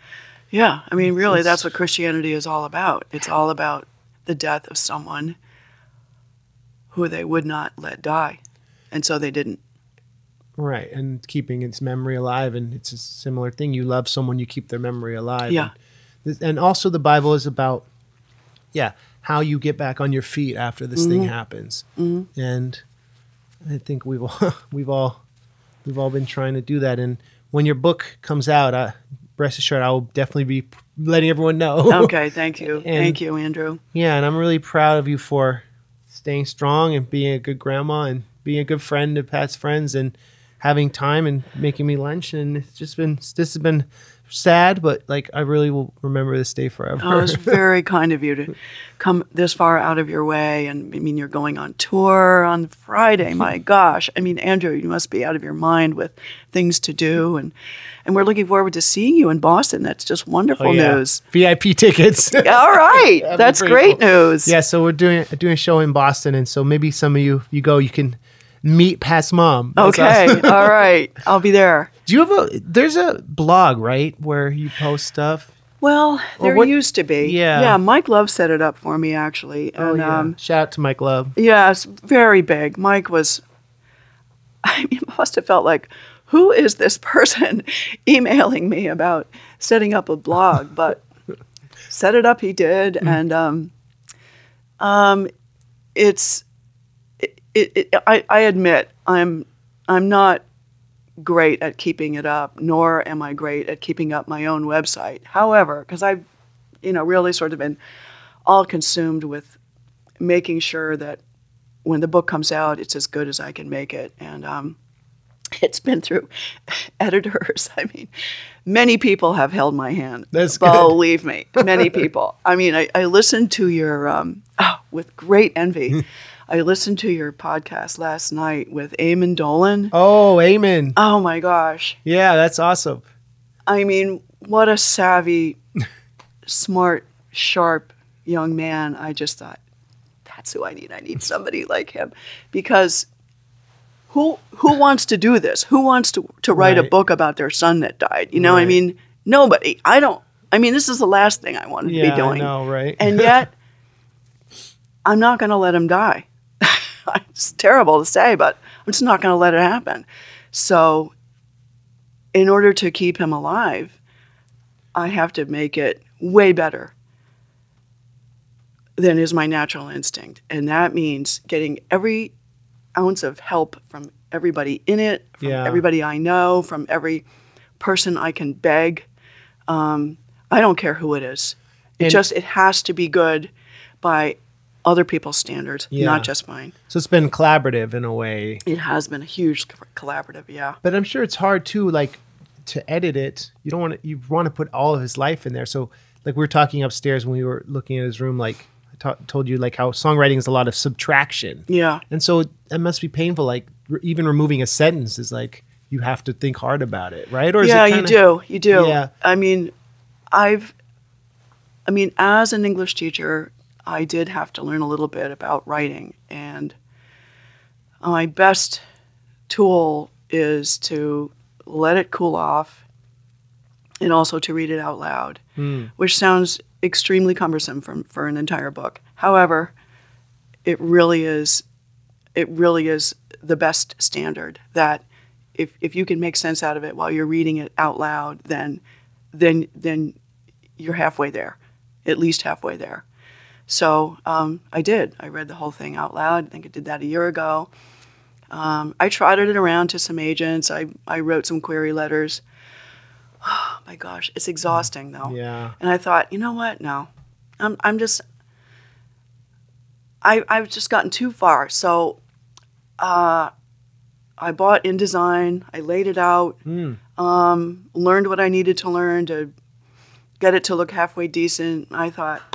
Yeah, I mean, really, that's what Christianity is all about. It's all about the death of someone who they would not let die. And so they didn't. Right, and keeping its memory alive. And it's a similar thing. You love someone, you keep their memory alive. Yeah. And, and also, the Bible is about, yeah, how you get back on your feet after this mm-hmm. thing happens. Mm-hmm. And I think we've all, [LAUGHS] we've all, we've all been trying to do that. And when your book comes out, I, rest assured, I will definitely be letting everyone know. Okay, [LAUGHS] thank you, and, thank you, Andrew. Yeah, and I'm really proud of you for staying strong and being a good grandma and being a good friend to Pat's friends and having time and making me lunch. And it's just been this has been sad, but like I really will remember this day forever. Oh, it's [LAUGHS] very kind of you to come this far out of your way. And I mean, you're going on tour on Friday. My [LAUGHS] gosh. I mean, Andrew, you must be out of your mind with things to do. And, and we're looking forward to seeing you in Boston. That's just wonderful oh, yeah. news. VIP tickets. [LAUGHS] All right. That's great news. Yeah. So we're doing, doing a show in Boston. And so maybe some of you, you go, you can meet Pat's mom. That's okay. Awesome. [LAUGHS] All right. I'll be there. Do you have a? There's a blog, right, where you post stuff. Well, there what, used to be. Yeah. Yeah. Mike Love set it up for me actually. Oh, and, oh yeah. Um, Shout out to Mike Love. Yes, very big. Mike was. [LAUGHS] I mean, must have felt like, who is this person [LAUGHS] emailing me about setting up a blog? But set it up, he did, mm. and um, um, it's. It, it, I, I admit I'm I'm not great at keeping it up, nor am I great at keeping up my own website. However, because I've, you know, really sort of been all consumed with making sure that when the book comes out, it's as good as I can make it. And um, it's been through [LAUGHS] editors. I mean, many people have held my hand. That's Believe good. me, many people. I mean, I, I listened to your, um, oh, with great envy. [LAUGHS] I listened to your podcast last night with Eamon Dolan. Oh, Eamon. Oh my gosh. Yeah, that's awesome. I mean, what a savvy, [LAUGHS] smart, sharp young man. I just thought, that's who I need. I need somebody like him. Because who who wants to do this? Who wants to, to write right. a book about their son that died? You know, right. I mean, nobody. I don't I mean, this is the last thing I want to be doing. I know, right? and yet [LAUGHS] I'm not going to let him die. [LAUGHS] it's terrible to say, but I'm just not going to let it happen. So, in order to keep him alive, I have to make it way better than is my natural instinct. And that means getting every ounce of help from everybody in it, from yeah. everybody I know, from every person I can beg. Um, I don't care who it is. It and just it has to be good by other people's standards, yeah. not just mine. So it's been collaborative in a way. It has been a huge collaborative, yeah. But I'm sure it's hard too, like to edit it. You don't want to. You want to put all of his life in there. So like we were talking upstairs when we were looking at his room, like I t- told you, like how songwriting is a lot of subtraction. Yeah. And so it must be painful. Like re- even removing a sentence is like you have to think hard about it, right? Or yeah, kinda, you do. You do. Yeah. I mean, I've. I mean, as an English teacher, I did have to learn a little bit about writing. And my best tool is to let it cool off and also to read it out loud, hmm. which sounds extremely cumbersome for, for an entire book. However, it really is it really is the best standard that if, if you can make sense out of it while you're reading it out loud, then then then you're halfway there, at least halfway there. So um, I did. I read the whole thing out loud. I think I did that a year ago. Um, I trotted it around to some agents. I, I wrote some query letters. [SIGHS] Oh my gosh, it's exhausting though. Yeah. And I thought, you know what? No, I'm, I'm just, I, I've just gotten too far. So uh, I bought InDesign, I laid it out, um, learned what I needed to learn to get it to look halfway decent. I thought,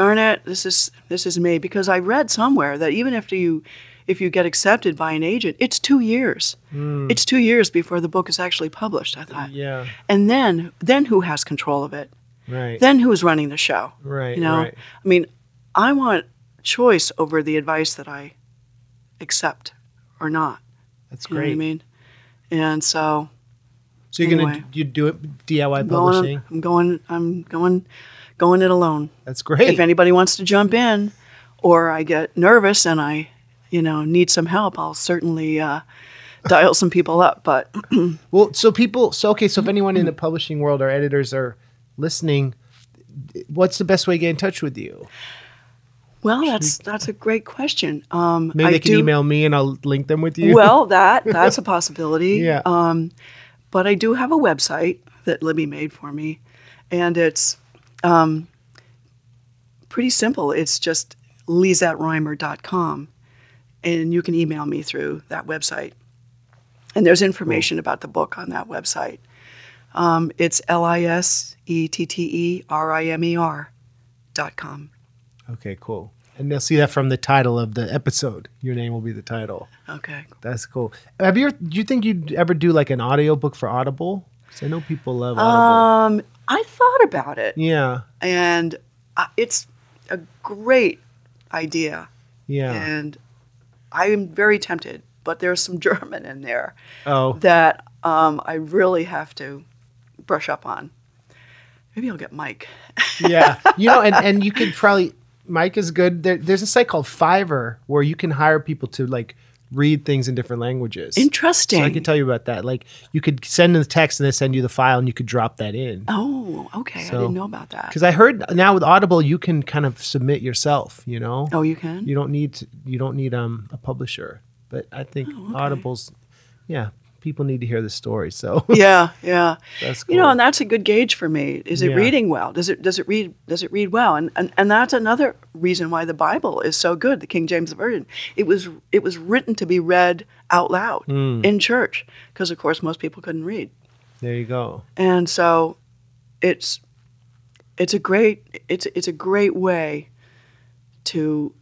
darn it, this is this is me because I read somewhere that even after you if you get accepted by an agent, it's two years. Hmm. It's two years before the book is actually published. I thought, Yeah. and then then who has control of it? Right. Then who's running the show? right. You know, Right. I mean, I want choice over the advice that I accept or not. That's You know what great. I mean? And so So you're Anyway. gonna you do it DIY I'm publishing. going, I'm going. I'm going. Going it alone. That's great. If anybody wants to jump in, or I get nervous and I, you know, need some help, I'll certainly uh, dial some people up. But [CLEARS THROAT] Well, so people, so okay, so if anyone in the publishing world or editors are listening, what's the best way to get in touch with you? well, that's that's a great question. Um, Maybe I they can do- email me and I'll link them with you. Well, [LAUGHS] that that's a possibility. Yeah. Um, but I do have a website that Libby made for me, and it's um, pretty simple. It's just lisetterimer.com, and you can email me through that website. And there's information about the book on that website. Um, it's L I S E T T E R I M E R dot com. okay, cool. And they'll see that from the title of the episode. Your name will be the title. Okay. That's cool. Have you? Do you think you'd ever do like an audiobook for Audible? 'Cause I know people love Audible. Um, I thought about it. yeah, and uh, it's a great idea yeah. and i am very tempted but there's some [LAUGHS] german in there oh, that um, i really have to brush up on maybe i'll get mike yeah. You know, and and [LAUGHS] you could probably Mike is good. There, there's a site called Fiverr where you can hire people to like read things in different languages. interesting So I can tell you about that. Like you could send in the text and they send you the file and you could drop that in. oh okay i didn't know about that Because I heard now with Audible you can kind of submit yourself. You know, oh you can you don't need to, you don't need um a publisher. But I think Oh, Audible's, yeah, people need to hear the story. So [LAUGHS] yeah yeah that's cool. you know and that's a good gauge for me is it Yeah. reading well does it does it read does it read well and, and and that's another reason why the bible is so good the king james version it was it was written to be read out loud Hmm. in church because of course most people couldn't read there you go. and so it's it's a great it's it's a great way to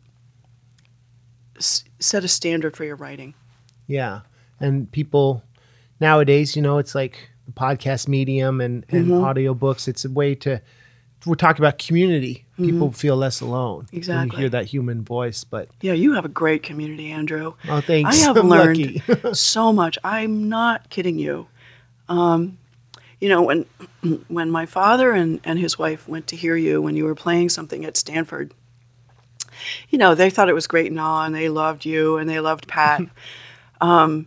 s- set a standard for your writing Yeah. And people nowadays, you know, it's like the podcast medium and, and Mm-hmm. audiobooks. It's a way to, we're talking about community. People feel less alone. When Mm-hmm. Exactly. you hear that human voice. But, yeah you have a great community andrew oh, thanks. I have [LAUGHS] I'm learned [LAUGHS] so much. I'm not kidding you. Um, you know, when when my father and, and his wife went to hear you when you were playing something at Stanford, you know, they thought it was great and all, and they loved you and they loved Pat. [LAUGHS] um,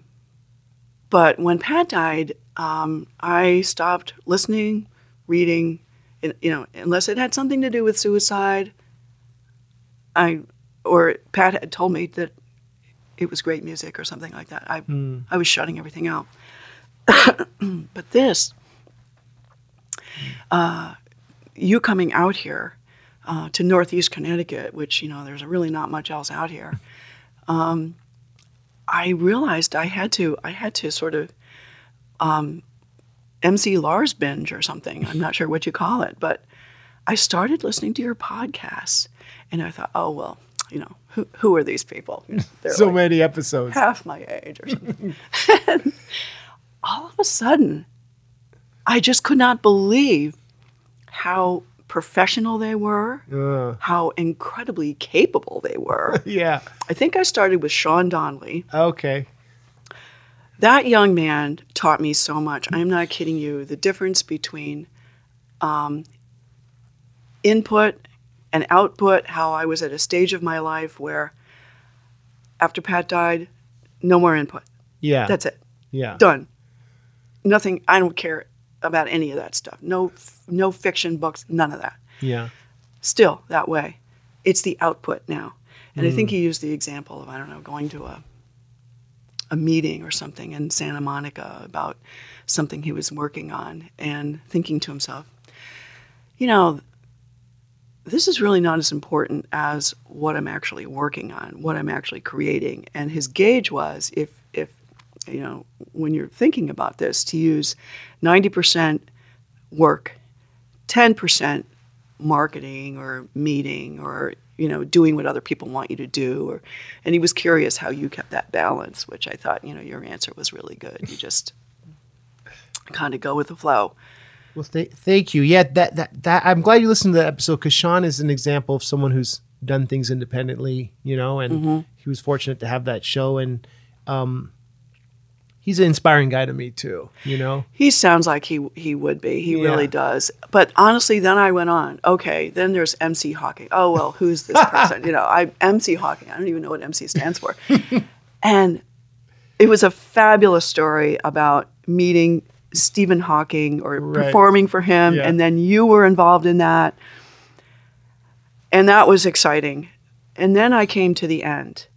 but when Pat died, um, I stopped listening, reading, and, you know, unless it had something to do with suicide. I or Pat had told me that it was great music or something like that. I I was shutting everything out. [COUGHS] but this, uh, you coming out here uh, to Northeast Connecticut, which you know there's really not much else out here. Um, I realized I had to I had to sort of um, MC Lars binge or something. I'm not sure what you call it, but I started listening to your podcasts, and I thought, oh well, you know, who who are these people? You know, they're so like many episodes. half my age or something. [LAUGHS] and all of a sudden, I just could not believe how professional they were, Uh, how incredibly capable they were. [LAUGHS] yeah. I think I started with Sean Donnelly. Okay. That young man taught me so much. I'm not kidding you. The difference between um, input and output, how I was at a stage of my life where after Pat died, no more input. Yeah. That's it. yeah. Done. Nothing. I don't care about any of that stuff. No, no fiction books. None of that. Yeah. Still that way. It's the output now. And I think mm. he used the example of I don't know going to a a meeting or something in Santa Monica about something he was working on and thinking to himself, you know, this is really not as important as what I'm actually working on, what I'm actually creating. And his gauge was if if you know, when you're thinking about this, to use 90% work, 10% marketing or meeting or you know doing what other people want you to do or and he was curious how you kept that balance which i thought you know your answer was really good. You just kind of go with the flow. Well, th- thank you. Yeah, that, that that I'm glad you listened to that episode because Sean is an example of someone who's done things independently, you know, and he was fortunate to have that show, and um, he's an inspiring guy to me too, you know. he sounds like he he would be he Yeah. really does but honestly then i went on okay then there's mc hawking oh well who's this person [LAUGHS] you know i mc hawking i don't even know what mc stands for [LAUGHS] and it was a fabulous story about meeting Stephen Hawking or Right. performing for him, Yeah. and then you were involved in that. And that was exciting. And then I came to the end,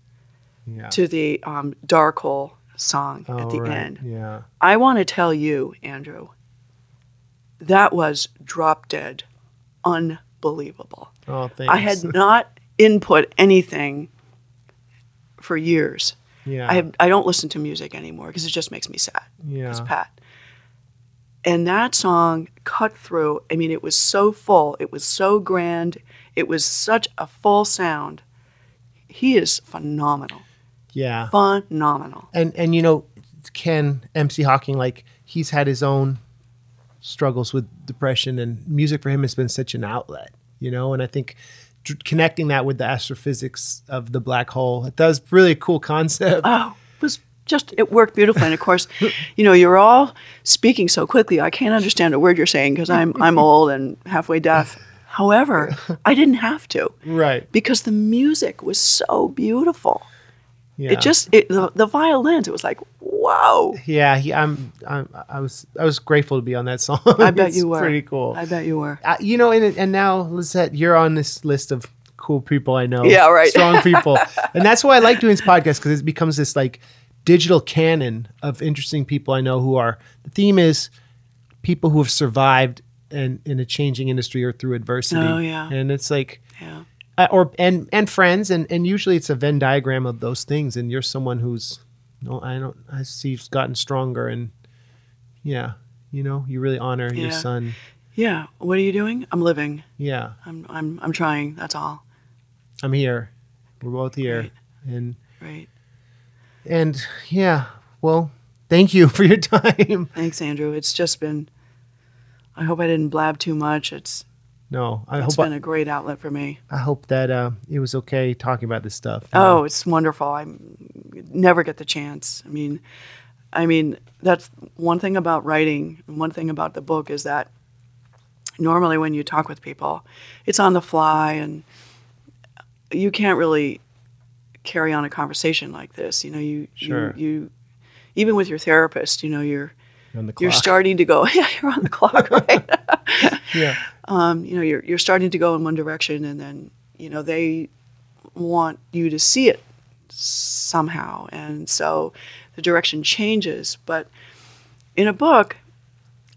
Yeah. to the um, Dark Hole song at oh, the Oh, right. end. Yeah. I want to tell you, Andrew, that was drop dead unbelievable. Oh, thanks. I had [LAUGHS] not input anything for years. Yeah. I have, I don't listen to music anymore because it just makes me sad. yeah. It's Pat. And that song cut through. I mean, it was so full. It was so grand. It was such a full sound. He is phenomenal. Yeah. Phenomenal. and and you know ken mc hawking like he's had his own struggles with depression and music for him has been such an outlet you know and i think dr- connecting that with the astrophysics of the black hole it does really a cool concept Oh, it was just it worked beautifully. And of course, [LAUGHS] you know, you're all speaking so quickly. I can't understand a word you're saying because I'm I'm old and halfway deaf. However, [LAUGHS] I didn't have to right because the music was so beautiful. Yeah It just it, the, the violins. It was like whoa. yeah he, I'm, I'm i was i was grateful to be on that [LAUGHS] song I bet It's you were pretty cool I bet you were. uh, you know and, and now Lisette you're on this list of cool people i know Yeah, right. strong [LAUGHS] people and that's why i like doing this podcast because it becomes this like digital canon of interesting people i know who are the theme is people who have survived and in a changing industry or through adversity Oh, yeah. and it's like Yeah. Uh, or and and friends and and usually it's a venn diagram of those things and you're someone who's no i don't i see you've gotten stronger and yeah you know you really honor your son Yeah. What are you doing? I'm living. yeah I'm I'm I'm trying. That's all. i'm here we're both here Right. and Right. and yeah well thank you [LAUGHS] for your time Thanks, Andrew. It's just been. I hope I didn't blab too much. It's no i hope it's hope been a great outlet for me. I, I hope that uh it was okay talking about this stuff Oh, it's wonderful. I never get the chance. I mean, I mean that's one thing about writing. and One thing about the book is that normally when you talk with people, it's on the fly, and you can't really carry on a conversation like this. You know, you Sure. you, you even with your therapist, you know, you're you're starting to go. [LAUGHS] Yeah, you're on the clock, [LAUGHS] right? yeah um, you know, you're you're starting to go in one direction, and then you know they want you to see it somehow, and so the direction changes. But in a book,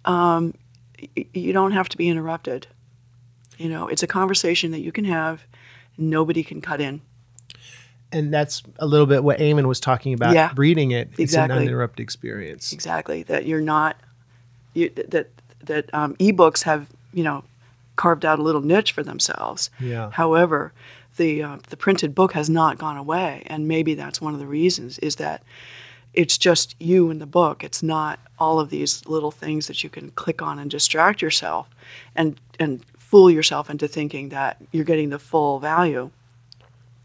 um, y- you don't have to be interrupted. You know, it's a conversation that you can have. Nobody can cut in. And that's a little bit what Eamon was talking about Yeah. reading it it's Exactly. an uninterrupted experience Exactly that you're not you, that that um, ebooks have you know carved out a little niche for themselves. Yeah. However, the uh, the printed book has not gone away, and maybe that's one of the reasons is that it's just you in the book. It's not all of these little things that you can click on and distract yourself, and and fool yourself into thinking that you're getting the full value.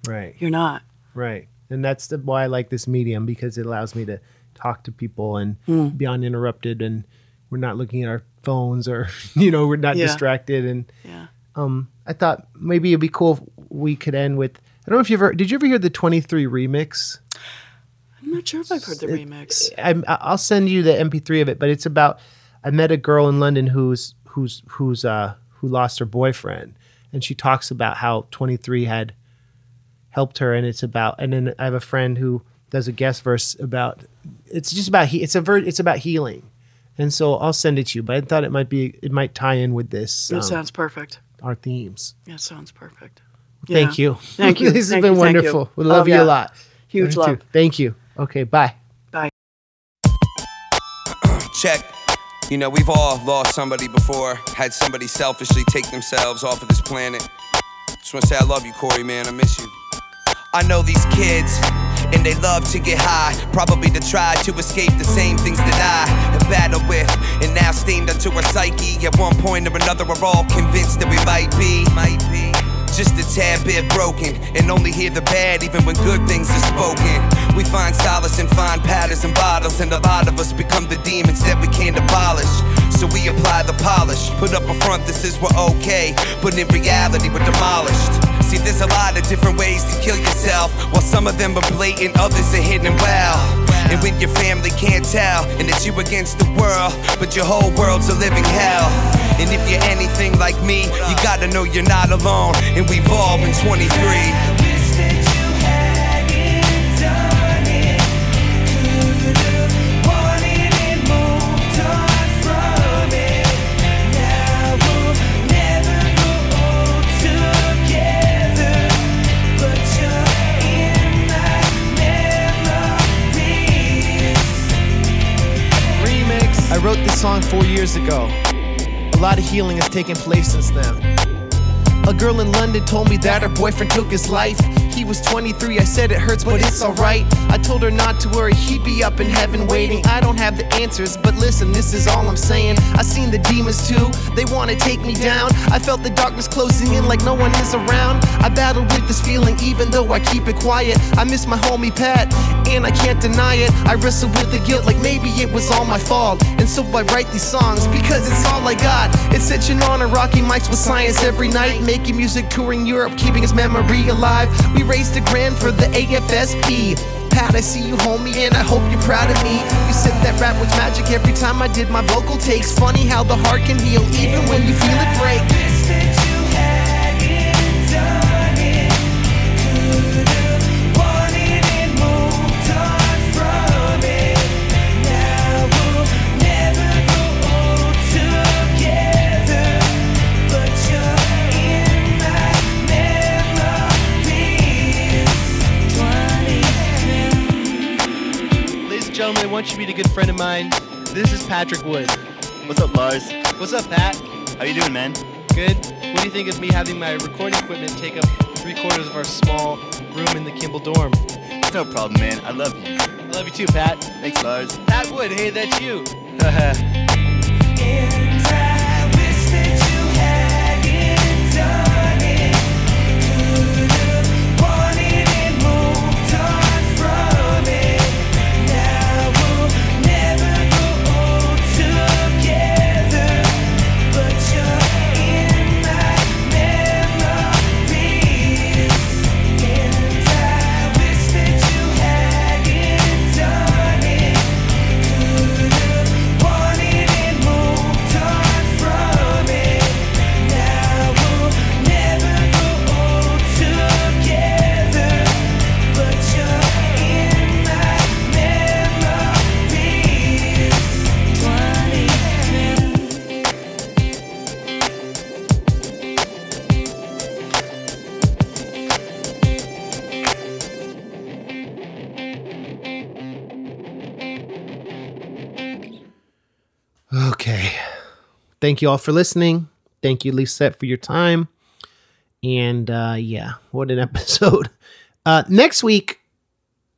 Right. You're not. Right. And that's the, why I like this medium because it allows me to talk to people and Hmm. be uninterrupted and we're not looking at our phones or [LAUGHS] you know we're not Yeah. distracted and Yeah. um I thought maybe it'd be cool if we could end with I don't know if you ever did you ever hear the 23 remix? I'm not sure if I've heard the remix. I'm, I'll send you the MP3 of it, but it's about I met a girl in London who's who's who's uh who lost her boyfriend, and she talks about how 23 had helped her, and it's about and then I have a friend who does a guest verse about it's just about he it's a ver, it's about healing, and so I'll send it to you. But I thought it might be it might tie in with this That um, sounds perfect. our themes. That sounds perfect. Thank you. Thank you. [LAUGHS] this has been you. Wonderful. We love Oh, you yeah. a lot. Huge You too. love. Thank you. Okay. Bye. Bye. check. You know, we've all lost somebody before, had somebody selfishly take themselves off of this planet. Just wanna say I love you, Corey, man. I miss you. I know these kids, and they love to get high. Probably to try to escape the same things that I have battled with. And now stained onto our psyche. At one point or another, we're all convinced that we might be, might be. Just a tad bit broken, and only hear the bad even when good things are spoken. We find solace in fine patterns and bottles, and a lot of us become the demons that we can't abolish. So we apply the polish, put up a front that says we're okay, but in reality we're demolished. See, there's a lot of different ways to kill yourself, while some of them are blatant, others are hidden well. And when your family can't tell, and it's you against the world, but your whole world's a living hell. And if you're anything like me, you gotta know you're not alone, and we've all been 23. Remix. I wrote this song four years ago. A lot of healing has taken place since then. Girl in London told me that her boyfriend took his life. He was 23, I said it hurts, but it's alright. I told her not to worry, he'd be up in heaven waiting. I don't have the answers, but listen, this is all I'm saying. I seen the demons too, they wanna take me down. I felt the darkness closing in like no one is around. I battled with this feeling, even though I keep it quiet. I miss my homie Pat, and I can't deny it. I wrestle with the guilt like maybe it was all my fault. And so I write these songs because it's all I got. It's sitting on a rocky mics with science every night, making music, touring Europe, keeping his memory alive. We raised a grand for the AFSP. Pat, I see you, homie, and I hope you're proud of me. You said that rap was magic every time I did my vocal takes. Funny how the heart can heal even when you feel it break. Gentlemen, I want you to meet a good friend of mine. This is Patrick Wood. What's up, Lars? What's up, Pat? How you doing, man? Good? What do you think of me having my recording equipment take up three quarters of our small room in the Kimball dorm? It's no problem, man. I love you. I love you too, Pat. Thanks, Lars. Pat Wood, hey, that's you. [LAUGHS] [LAUGHS] Thank you all for listening. Thank you, Lisette, for your time. And uh, yeah, what an [LAUGHS] episode. Uh, next week,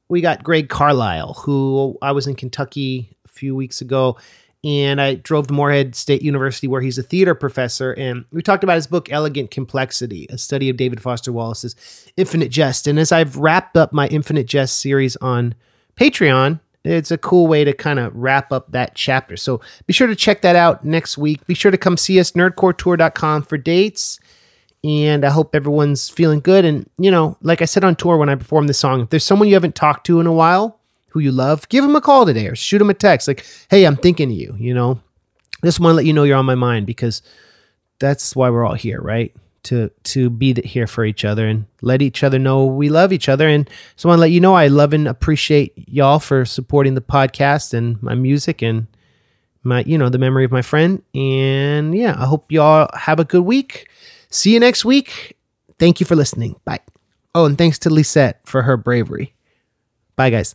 we got Greg Carlisle, who I was in Kentucky a few weeks ago, and I drove to Morehead State University, where he's a theater professor. And we talked about his book, Elegant Complexity, a study of David Foster Wallace's Infinite Jest. And as I've wrapped up my Infinite Jest series on Patreon, it's a cool way to kind of wrap up that chapter. So be sure to check that out next week. Be sure to come see us, nerdcoretour.com for dates. And I hope everyone's feeling good. And, you know, like I said on tour when I performed the song, if there's someone you haven't talked to in a while who you love, give them a call today or shoot them a text like, hey, I'm thinking of you, you know? Just want to let you know you're on my mind because that's why we're all here, right? To to be here for each other and let each other know we love each other. And so I want to let you know I love and appreciate y'all for supporting the podcast and my music and my you know the memory of my friend. And yeah, I hope y'all have a good week. See you next week. Thank you for listening. Bye. Oh, and thanks to Lisette for her bravery. Bye, guys.